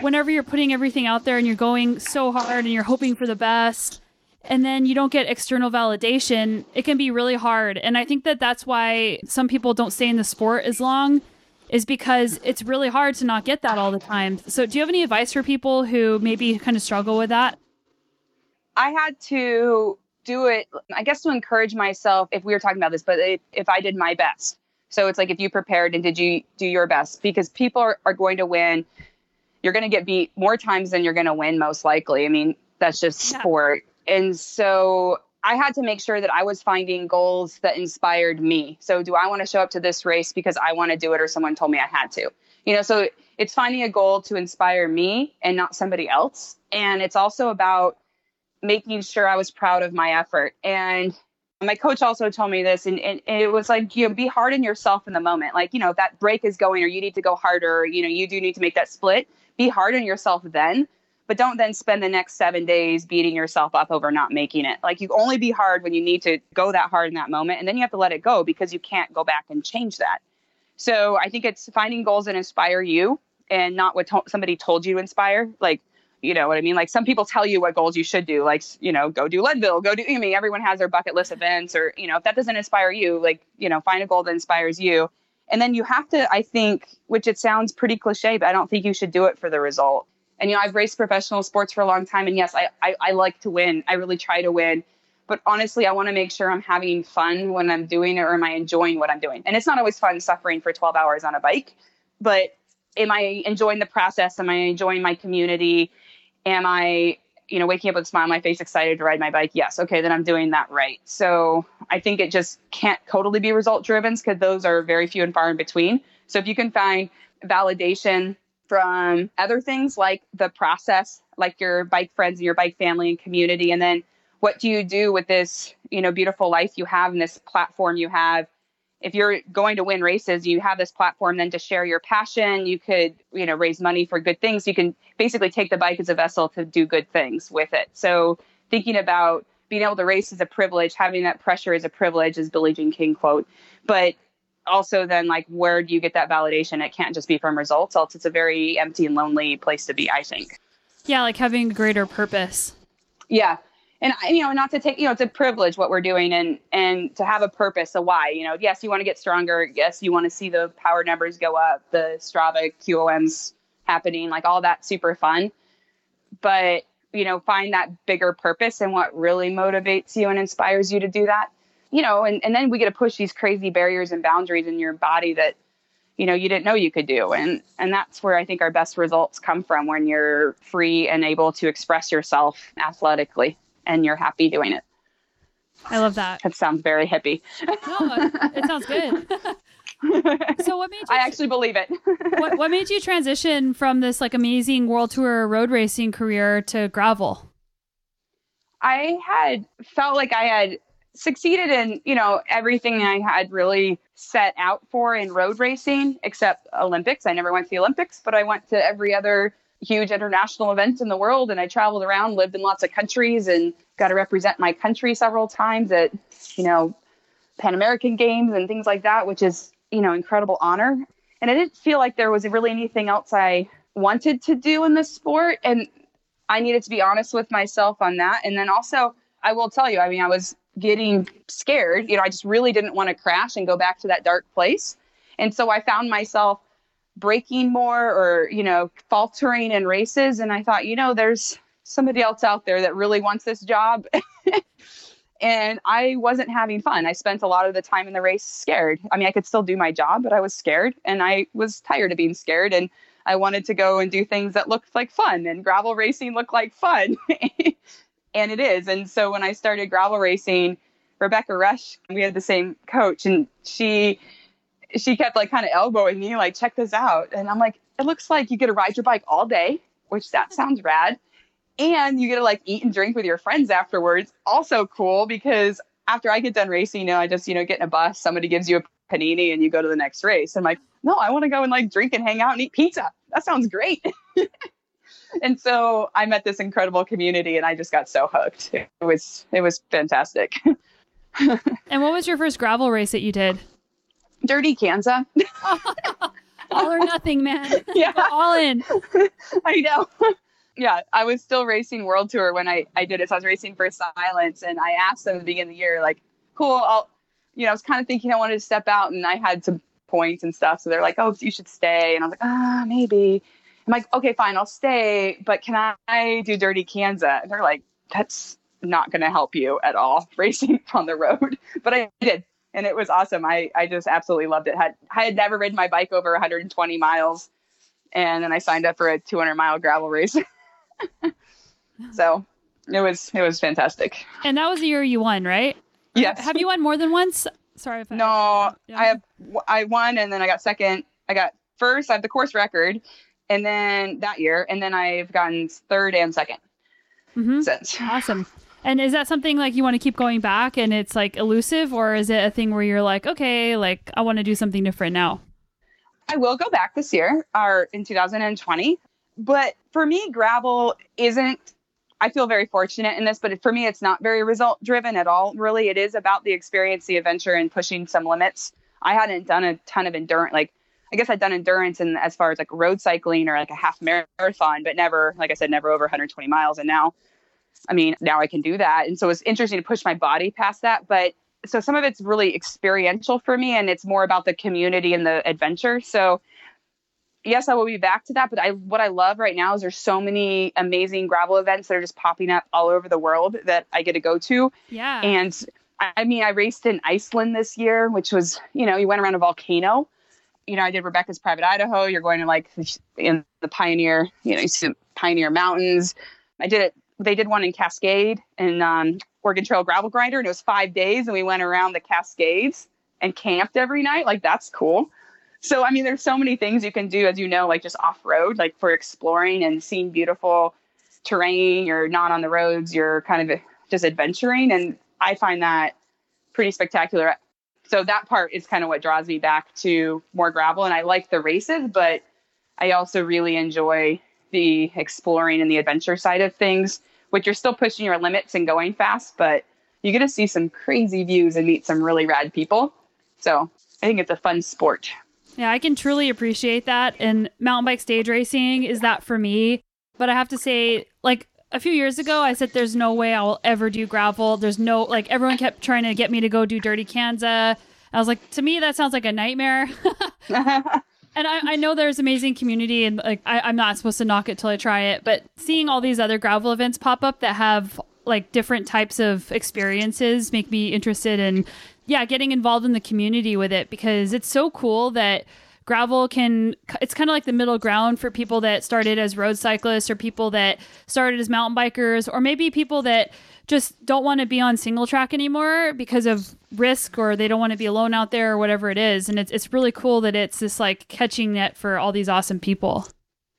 Speaker 1: whenever you're putting everything out there and you're going so hard and you're hoping for the best and then you don't get external validation, it can be really hard. And I think that that's why some people don't stay in the sport as long is because it's really hard to not get that all the time. So, do you have any advice for people who maybe kind of struggle with that?
Speaker 2: I had to do it, I guess, to encourage myself if we were talking about this, but if, if I did my best. So, it's like if you prepared and did you do your best because people are, are going to win. You're going to get beat more times than you're going to win, most likely. I mean, that's just yeah. sport and so I had to make sure that I was finding goals that inspired me. So, do I want to show up to this race because I want to do it or someone told me I had to? You know, so it's finding a goal to inspire me and not somebody else. And it's also about making sure I was proud of my effort. And my coach also told me this, and, and, it was like, you know, be hard on yourself in the moment. Like, you know, that break is going, or you need to go harder, or, you know, you do need to make that split. Be hard on yourself then, but don't then spend the next seven days beating yourself up over not making it. Like, you only be hard when you need to go that hard in that moment, and then you have to let it go because you can't go back and change that. So I think it's finding goals that inspire you and not what to- somebody told you to inspire. Like, you know what I mean? Like some people tell you what goals you should do, like, you know, go do Leadville, go do, I mean, everyone has their bucket list events or, you know, if that doesn't inspire you, like, you know, find a goal that inspires you. And then you have to, I think, which it sounds pretty cliche, but I don't think you should do it for the result. And, you know, I've raced professional sports for a long time. And yes, I, I, I like to win. I really try to win. But honestly, I want to make sure I'm having fun when I'm doing it or am I enjoying what I'm doing? And it's not always fun suffering for 12 hours on a bike, but am I enjoying the process? Am I enjoying my community? am I, you know, waking up with a smile on my face, excited to ride my bike? Yes. Okay, then I'm doing that right. So I think it just can't totally be result driven because those are very few and far in between. So if you can find validation from other things like the process, like your bike friends and your bike family and community, and then what do you do with this, you know, beautiful life you have and this platform you have if you're going to win races, you have this platform then to share your passion. You could, you know, raise money for good things. You can basically take the bike as a vessel to do good things with it. So thinking about being able to race is a privilege, having that pressure is a privilege, is Billie Jean King quote. But also then like where do you get that validation? It can't just be from results, else it's a very empty and lonely place to be, I think.
Speaker 1: Yeah, like having a greater purpose.
Speaker 2: Yeah and you know not to take you know it's a privilege what we're doing and and to have a purpose a why you know. Yes you want to get stronger. Yes you want to see the power numbers go up the Strava qoms happening like all that super fun. But you know find that bigger purpose and what really motivates you and inspires you to do that. You know and, and then we get to push these crazy barriers and boundaries in your body that you know you didn't know you could do. And and that's where i think our best results come from when you're free and able to express yourself athletically and you're happy doing it.
Speaker 1: I love that.
Speaker 2: It sounds very hippie.
Speaker 1: no, uh, it sounds good. <laughs> so what made you
Speaker 2: I actually believe it.
Speaker 1: what, what made you transition from this like amazing world tour road racing career to gravel?
Speaker 2: I had felt like I had succeeded in, you know, everything I had really set out for in road racing except Olympics. I never went to the Olympics, but I went to every other huge international events in the world and I traveled around, lived in lots of countries and got to represent my country several times at, you know, Pan American Games and things like that, which is, you know, incredible honor. And I didn't feel like there was really anything else I wanted to do in this sport. And I needed to be honest with myself on that. And then also, I will tell you, I mean, I was getting scared. You know, I just really didn't want to crash and go back to that dark place. And so I found myself breaking more or you know faltering in races. And i thought you know there's somebody else out there that really wants this job. <laughs> And i wasn't having fun. I spent a lot of the time in the race scared. I mean i could still do my job but i was scared and i was tired of being scared. And i wanted to go and do things that looked like fun and gravel racing looked like fun. <laughs> And it is. And so when i started gravel racing Rebecca Rusch we had the same coach and she she kept like kind of elbowing me, like, check this out. And I'm like, it looks like you get to ride your bike all day, which that <laughs> sounds rad. And you get to like eat and drink with your friends afterwards. Also cool because after I get done racing, you know, I just, you know, get in a bus, somebody gives you a panini and you go to the next race. I'm like, no, I want to go and like drink and hang out and eat pizza. That sounds great. <laughs> and so I met this incredible community and I just got so hooked. It was it was fantastic. <laughs>
Speaker 1: and what was your first gravel race that you did?
Speaker 2: Dirty Kanza. <laughs>
Speaker 1: all or nothing, man. <laughs>
Speaker 2: Yeah.
Speaker 1: all in. <laughs>
Speaker 2: I know. Yeah, I was still racing World Tour when I, I did it. So I was racing for Cylance, and I asked them at the beginning of the year, like, cool, I'll, you know, I was kind of thinking I wanted to step out, and I had some points and stuff. So they're like, oh, you should stay. And I was like, ah, maybe. I'm like, okay, fine, I'll stay, but can I do Dirty Kanza? And they're like, that's not going to help you at all racing on the road. But I did and it was awesome. I, I just absolutely loved it. Had I had never ridden my bike over 120 miles, and then I signed up for a 200 mile gravel race. <laughs> so it was it was fantastic.
Speaker 1: And that was the year you won, right?
Speaker 2: Yes.
Speaker 1: Have you won more than once? Sorry if I,
Speaker 2: no. Yeah. I have I won, and then I got second. I got first, I have the course record, and then that year, and then I've gotten third and 2nd
Speaker 1: Mhm.
Speaker 2: since.
Speaker 1: Awesome. And is that something like you want to keep going back and it's like elusive, or is it a thing where you're like, okay, like I want to do something different now?
Speaker 2: I will go back this year or in 2020. But for me, gravel isn't, I feel very fortunate in this, but for me, it's not very result driven at all. Really, it is about the experience, the adventure, and pushing some limits. I hadn't done a ton of endurance, like, I guess I'd done endurance and as far as like road cycling or like a half marathon, but never, like I said, never over 120 miles. And now, I mean, now I can do that. And so it's interesting to push my body past that. But so some of it's really experiential for me and it's more about the community and the adventure. So yes, I will be back to that. But I what I love right now is there's so many amazing gravel events that are just popping up all over the world that I get to go to.
Speaker 1: Yeah.
Speaker 2: And I mean, I raced in Iceland this year, which was, you know, you went around a volcano. You know, I did Rebecca's Private Idaho. You're going to like in the Pioneer, you know, you see the Pioneer Mountains. I did it. They did one in Cascade and um, Oregon Trail Gravel Grinder, and it was five days, and we went around the Cascades and camped every night. Like that's cool. So I mean, there's so many things you can do, as you know, like just off road, like for exploring and seeing beautiful terrain. You're not on the roads. You're kind of just adventuring, and I find that pretty spectacular. So that part is kind of what draws me back to more gravel, and I like the races, but I also really enjoy the exploring and the adventure side of things, which you're still pushing your limits and going fast, but you get to see some crazy views and meet some really rad people. So I think it's a fun sport.
Speaker 1: Yeah, I can truly appreciate that. And mountain bike stage racing is that for me. But I have to say, like a few years ago, I said there's no way I will ever do gravel. There's no, like, everyone kept trying to get me to go do Dirty Kanza. I was like, to me, that sounds like a nightmare. <laughs> <laughs> and I, I know there's amazing community, and like, I, I'm not supposed to knock it till I try it. But seeing all these other gravel events pop up that have like different types of experiences make me interested in yeah getting involved in the community with it because it's so cool that gravel can it's kind of like the middle ground for people that started as road cyclists or people that started as mountain bikers or maybe people that just don't want to be on single track anymore because of risk or they don't want to be alone out there or whatever it is. And it's it's really cool that it's this like catching net for all these awesome people.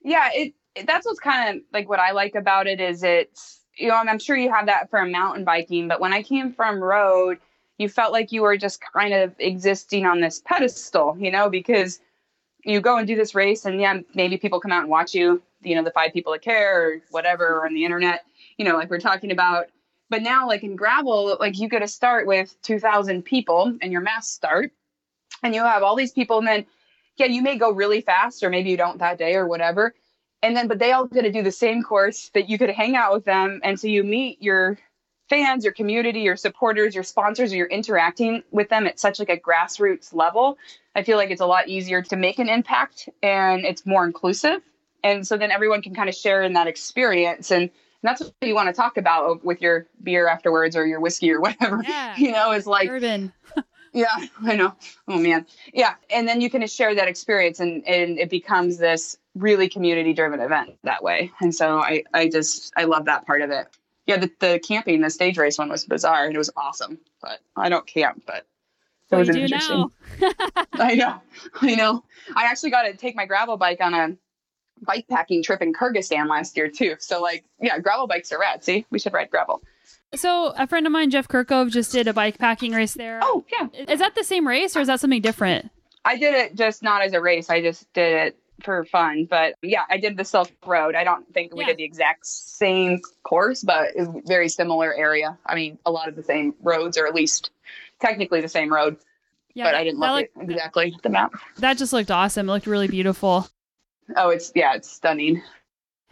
Speaker 2: Yeah it, it that's what's kind of like what i like about it is it's you know I'm, sure you have that for mountain biking but when i came from road you felt like you were just kind of existing on this pedestal you know because you go and do this race and yeah maybe people come out and watch you you know the five people that care or whatever or on the internet you know like we're talking about but now like in gravel like you get to start with 2000 people and your mass start and you have all these people and then yeah you may go really fast or maybe you don't that day or whatever and then but they all get to do the same course that you could hang out with them and so you meet your fans your community your supporters your sponsors and you're interacting with them at such like a grassroots level. I feel like it's a lot easier to make an impact and it's more inclusive and so then everyone can kind of share in that experience and, and that's what you want to talk about oh, with your beer afterwards or your whiskey or whatever
Speaker 1: Yeah. <laughs>
Speaker 2: you know is like
Speaker 1: urban <laughs>
Speaker 2: yeah, I know. Oh man. Yeah. And then you can share that experience and, and it becomes this really community driven event that way. And so I, I just I love that part of it. Yeah, the, the camping, the stage race one was bizarre and it was awesome. But I don't camp, but it was interesting. <laughs> I know. I know. I actually got to take my gravel bike on a bike packing trip in Kyrgyzstan last year too. So like, yeah, gravel bikes are rad. See, we should ride gravel.
Speaker 1: So a friend of mine, Jeff Kerkove, just did a bike packing race there.
Speaker 2: Oh yeah,
Speaker 1: Is that the same race or is that something different?
Speaker 2: I did it just not as a race. I just did it for fun. But yeah, I did the Silk Road. I don't think we
Speaker 1: Yeah.
Speaker 2: did the exact same course, but it's very similar area. I mean, a lot of the same roads, or at least technically the same road.
Speaker 1: Yeah,
Speaker 2: but I didn't look
Speaker 1: looked-
Speaker 2: exactly the map.
Speaker 1: That just looked awesome. It looked really beautiful.
Speaker 2: Oh, it's yeah, it's stunning.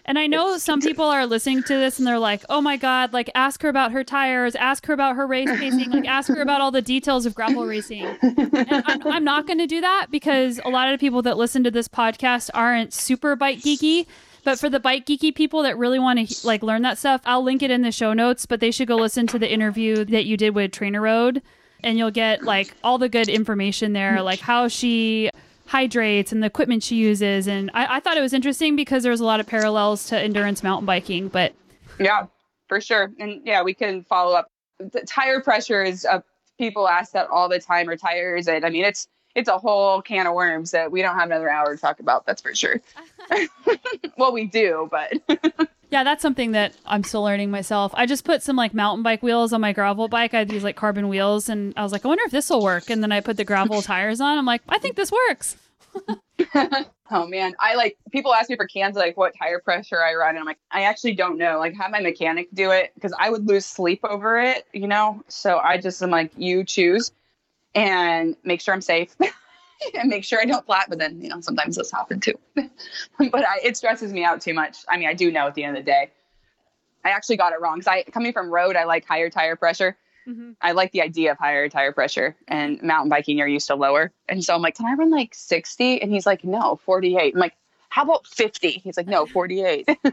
Speaker 1: And I know
Speaker 2: It's-
Speaker 1: some <laughs> people are listening to this and they're like, "Oh my god, like ask her about her tires, ask her about her race pacing, like ask her about all the details of gravel racing." And I'm, I'm not going to do that because a lot of the people that listen to this podcast aren't super bike geeky. But for the bike geeky people that really want to like learn that stuff, I'll link it in the show notes. But they should go listen to the interview that you did with TrainerRoad, and you'll get like all the good information there, like how she hydrates and the equipment she uses. And I, I thought it was interesting because there's a lot of parallels to endurance mountain biking. But
Speaker 2: Yeah, for sure. And yeah, we can follow up. The tire pressure is uh, people ask that all the time. Are tires? And I mean, it's it's a whole can of worms that we don't have another hour to talk about. That's for sure. <laughs> <laughs> well, we do, but <laughs>
Speaker 1: yeah, that's something that I'm still learning myself. I just put some like mountain bike wheels on my gravel bike. I had these like carbon wheels, and I was like, I wonder if this will work. And then I put the gravel <laughs> tires on. I'm like, I think this works. <laughs>
Speaker 2: oh man, I like people ask me for cans like what tire pressure I run, and I'm like, I actually don't know. Like, have my mechanic do it because I would lose sleep over it, you know. So I just am like, you choose and make sure I'm safe. <laughs> <laughs> and make sure I don't flat. But then, you know, sometimes this happen too. <laughs> but I, it stresses me out too much. I mean, I do know at the end of the day. I actually got it wrong because I coming from road, I like higher tire pressure. Mm-hmm. I like the idea of higher tire pressure and mountain biking, you're used to lower. And so I'm like, can I run like 60? And he's like, no, 48. I'm like, how about 50? He's like, no, 48. <laughs>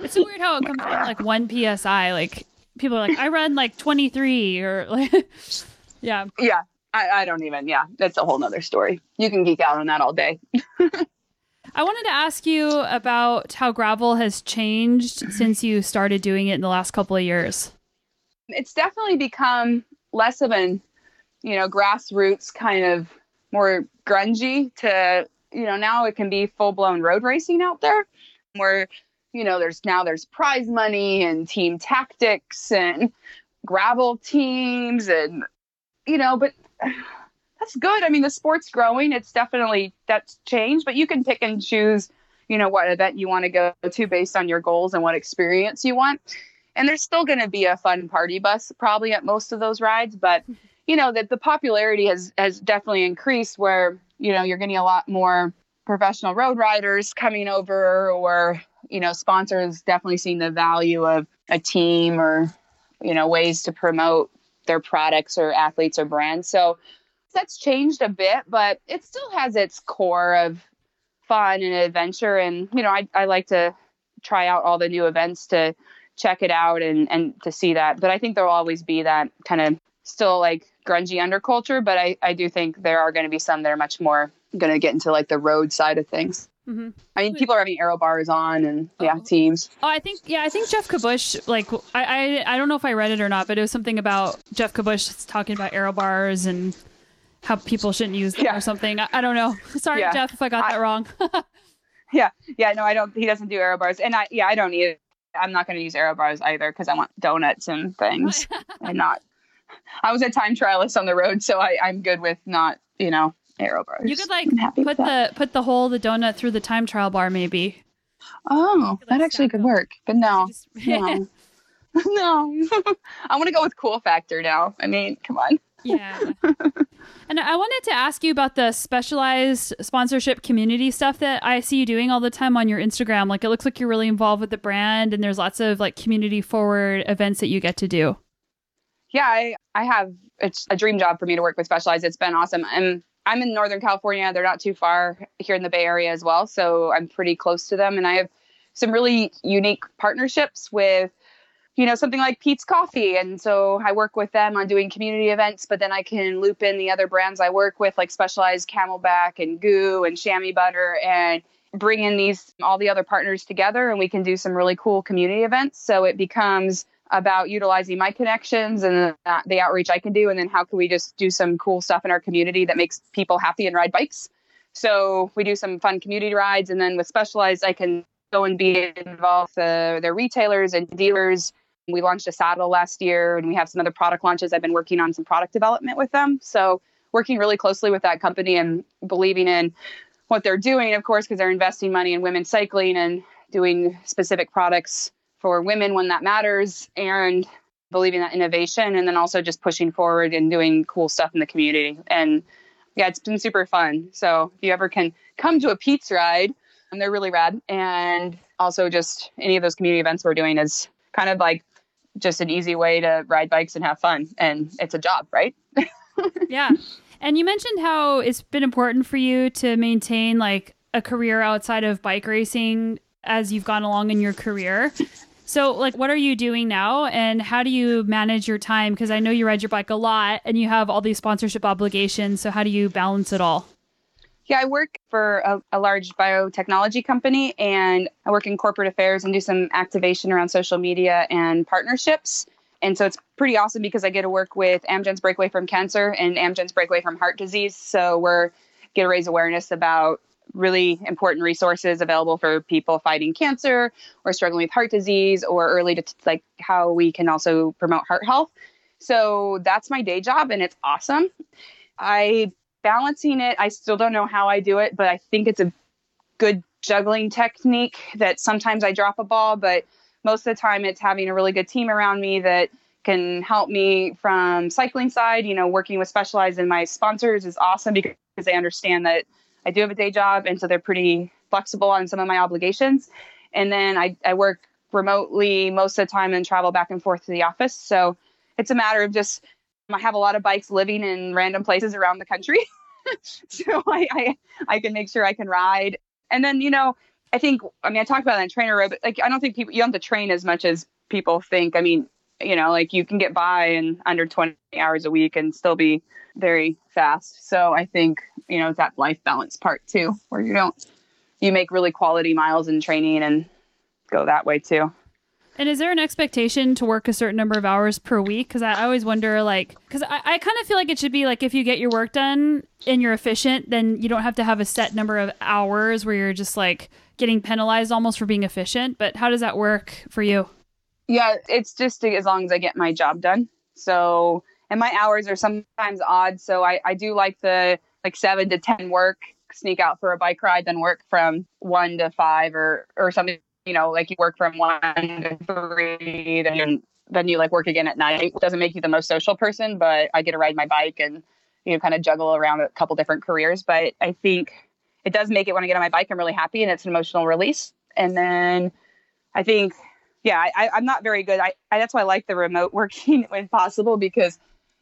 Speaker 1: it's so weird how it comes from like one PSI. Like people are like, I run like 23 or like, yeah.
Speaker 2: Yeah. I, I don't even, yeah, that's a whole nother story. You can geek out on that all day. <laughs>
Speaker 1: I wanted to ask you about how gravel has changed since you started doing it in the last couple of years.
Speaker 2: It's definitely become less of an, you know, grassroots kind of more grungy to, you know, now it can be full blown road racing out there where, you know, there's now there's prize money and team tactics and gravel teams and, you know, but that's good. I mean, the sport's growing. It's definitely that's changed, but you can pick and choose, you know, what event you want to go to based on your goals and what experience you want. And there's still going to be a fun party bus probably at most of those rides, but <laughs> you know that the popularity has has definitely increased where, you know, you're getting a lot more professional road riders coming over or, you know, sponsors definitely seeing the value of a team or, you know, ways to promote their products or athletes or brands. So that's changed a bit, but it still has its core of fun and adventure. And, you know, I, I like to try out all the new events to check it out and, and to see that. But I think there'll always be that kind of still like grungy underculture. But I, I do think there are going to be some that are much more going to get into like the road side of things. Mm-hmm. I mean, people are having aero bars on and yeah, oh. teams.
Speaker 1: Oh, I think yeah, I think Geoff Kabush. Like, I, I I don't know if I read it or not, but it was something about Geoff Kabush talking about aero bars and how people shouldn't use them yeah. or something. I, I, don't know. <laughs> Sorry, yeah. Geoff, if I got I, that wrong. <laughs>
Speaker 2: yeah, yeah, no, I don't. He doesn't do aero bars, and I yeah, I don't either. I'm not going to use aero bars either because I want donuts and things, <laughs> and not. I was a time trialist on the road, so I, I'm good with not, you know, aero bars.
Speaker 1: You could like put the put the hole the donut through the time trial bar maybe.
Speaker 2: Oh, could, like, that actually could work. But no. Just... no. <laughs> <laughs> no. <laughs> I want to go with cool factor now. I mean, come on.
Speaker 1: Yeah. and I wanted to ask you about the Specialized sponsorship community stuff that I see you doing all the time on your Instagram. Like it looks like you're really involved with the brand and there's lots of like community forward events that you get to do.
Speaker 2: Yeah, I, I have it's a dream job for me to work with Specialized. It's been awesome. And I'm in Northern California. They're not too far here in the Bay Area as well. So I'm pretty close to them. And I have some really unique partnerships with, you know, something like Peet's Coffee. And so I work with them on doing community events, but then I can loop in the other brands I work with, like Specialized CamelBak and GU and Chamois Butt'r, and bring in these, all the other partners together. And we can do some really cool community events. So it becomes, about utilizing my connections and the outreach I can do. And then how can we just do some cool stuff in our community that makes people happy and ride bikes? So we do some fun community rides. And then with Specialized, I can go and be involved with uh, their retailers and dealers. We launched a saddle last year and we have some other product launches. I've been working on some product development with them. So working really closely with that company and believing in what they're doing, of course, because they're investing money in women's cycling and doing specific products for women when that matters and believing that innovation and then also just pushing forward and doing cool stuff in the community. And yeah, it's been super fun. So if you ever can come to a Peet's ride, and they're really rad. And also just any of those community events we're doing is kind of like just an easy way to ride bikes and have fun. And it's a job, right? <laughs>
Speaker 1: yeah. And you mentioned how it's been important for you to maintain like a career outside of bike racing as you've gone along in your career. So, like, what are you doing now, and how do you manage your time? Because I know you ride your bike a lot, and you have all these sponsorship obligations. So, how do you balance it all?
Speaker 2: Yeah, I work for a, a, large biotechnology company, and I work in corporate affairs and do some activation around social media and partnerships. And so it's pretty awesome because I get to work with Amgen's Breakaway from Cancer and Amgen's Breakaway from Heart Disease. So we're get to raise awareness about really important resources available for people fighting cancer or struggling with heart disease or early to like how we can also promote heart health. So that's my day job and it's awesome. I balancing it, I still don't know how I do it, but I think it's a good juggling technique that sometimes I drop a ball, but most of the time it's having a really good team around me that can help me from cycling side you know working with Specialized and my sponsors is awesome because they understand that i do have a day job and so they're pretty flexible on some of my obligations. And then i, I work remotely most of the time and travel back and forth to the office. So it's a matter of just i have a lot of bikes living in random places around the country. <laughs> So I, I i can make sure i can ride. And then you know I think, I mean, I talked about that in TrainerRoad, but like, I don't think people, you don't have to train as much as people think. I mean, you know, like you can get by in under 20 hours a week and still be very fast. So I think, you know, that life balance part too, where you don't, you make really quality miles in training and go that way too.
Speaker 1: And is there an expectation to work a certain number of hours per week? Because I always wonder, like, because I, I kind of feel like it should be like if you get your work done and you're efficient, then you don't have to have a set number of hours where you're just like getting penalized almost for being efficient. But how does that work for you?
Speaker 2: Yeah, it's just as long as I get my job done. So, and my hours are sometimes odd. So I, I do like the like seven to 10 work, sneak out for a bike ride, then work from one to five or, or something, you know, like you work from one to three, then then you like work again at night. It doesn't make you the most social person, but I get to ride my bike and, you know, kind of juggle around a couple different careers. But I think it does make it when I get on my bike, I'm really happy and it's an emotional release. And then I think, yeah, I, I'm not very good. I, I that's why I like the remote <laughs> working when possible because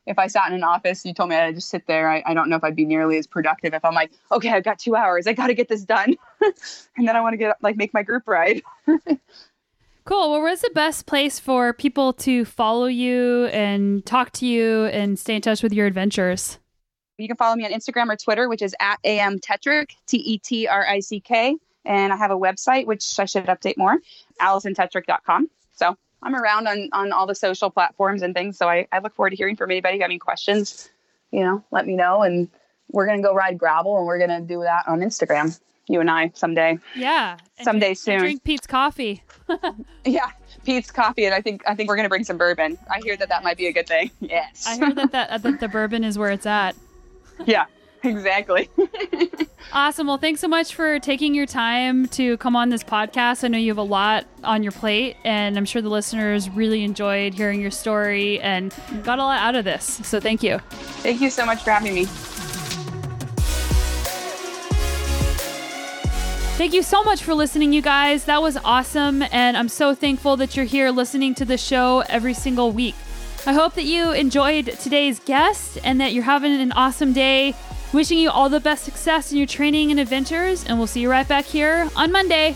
Speaker 2: if I sat in an office, you told me I'd just sit there. I, I don't know if I'd be nearly as productive if I'm like, okay, I've got two hours. I got to get this done. <laughs> and then I want to get like make my group ride. <laughs>
Speaker 1: cool. Well, where's the best place for people to follow you and talk to you and stay in touch with your adventures?
Speaker 2: You can follow me on Instagram or Twitter, which is at am tetrick, T E T R I C K. And I have a website, which I should update more, AlisonTetrick.com. So I'm around on, on all the social platforms and things. So I, I look forward to hearing from anybody. Got any questions? You know, let me know. And we're going to go ride gravel and we're going to do that on Instagram, you and I someday.
Speaker 1: Yeah.
Speaker 2: Someday
Speaker 1: drink,
Speaker 2: soon.
Speaker 1: Drink Peet's coffee. <laughs>
Speaker 2: yeah. Peet's coffee. And I think, I think we're going to bring some bourbon. I hear that that might be a good thing. <laughs> Yes.
Speaker 1: I heard that, <laughs> that, that the bourbon is where it's at.
Speaker 2: Yeah. <laughs> Exactly. <laughs>
Speaker 1: awesome. Well, thanks so much for taking your time to come on this podcast. I know you have a lot on your plate, and I'm sure the listeners really enjoyed hearing your story and got a lot out of this. So thank you.
Speaker 2: Thank you so much for having me.
Speaker 1: Thank you so much for listening, you guys. That was awesome. And I'm so thankful that you're here listening to the show every single week. I hope that you enjoyed today's guest and that you're having an awesome day. Wishing you all the best success in your training and adventures, and we'll see you right back here on Monday.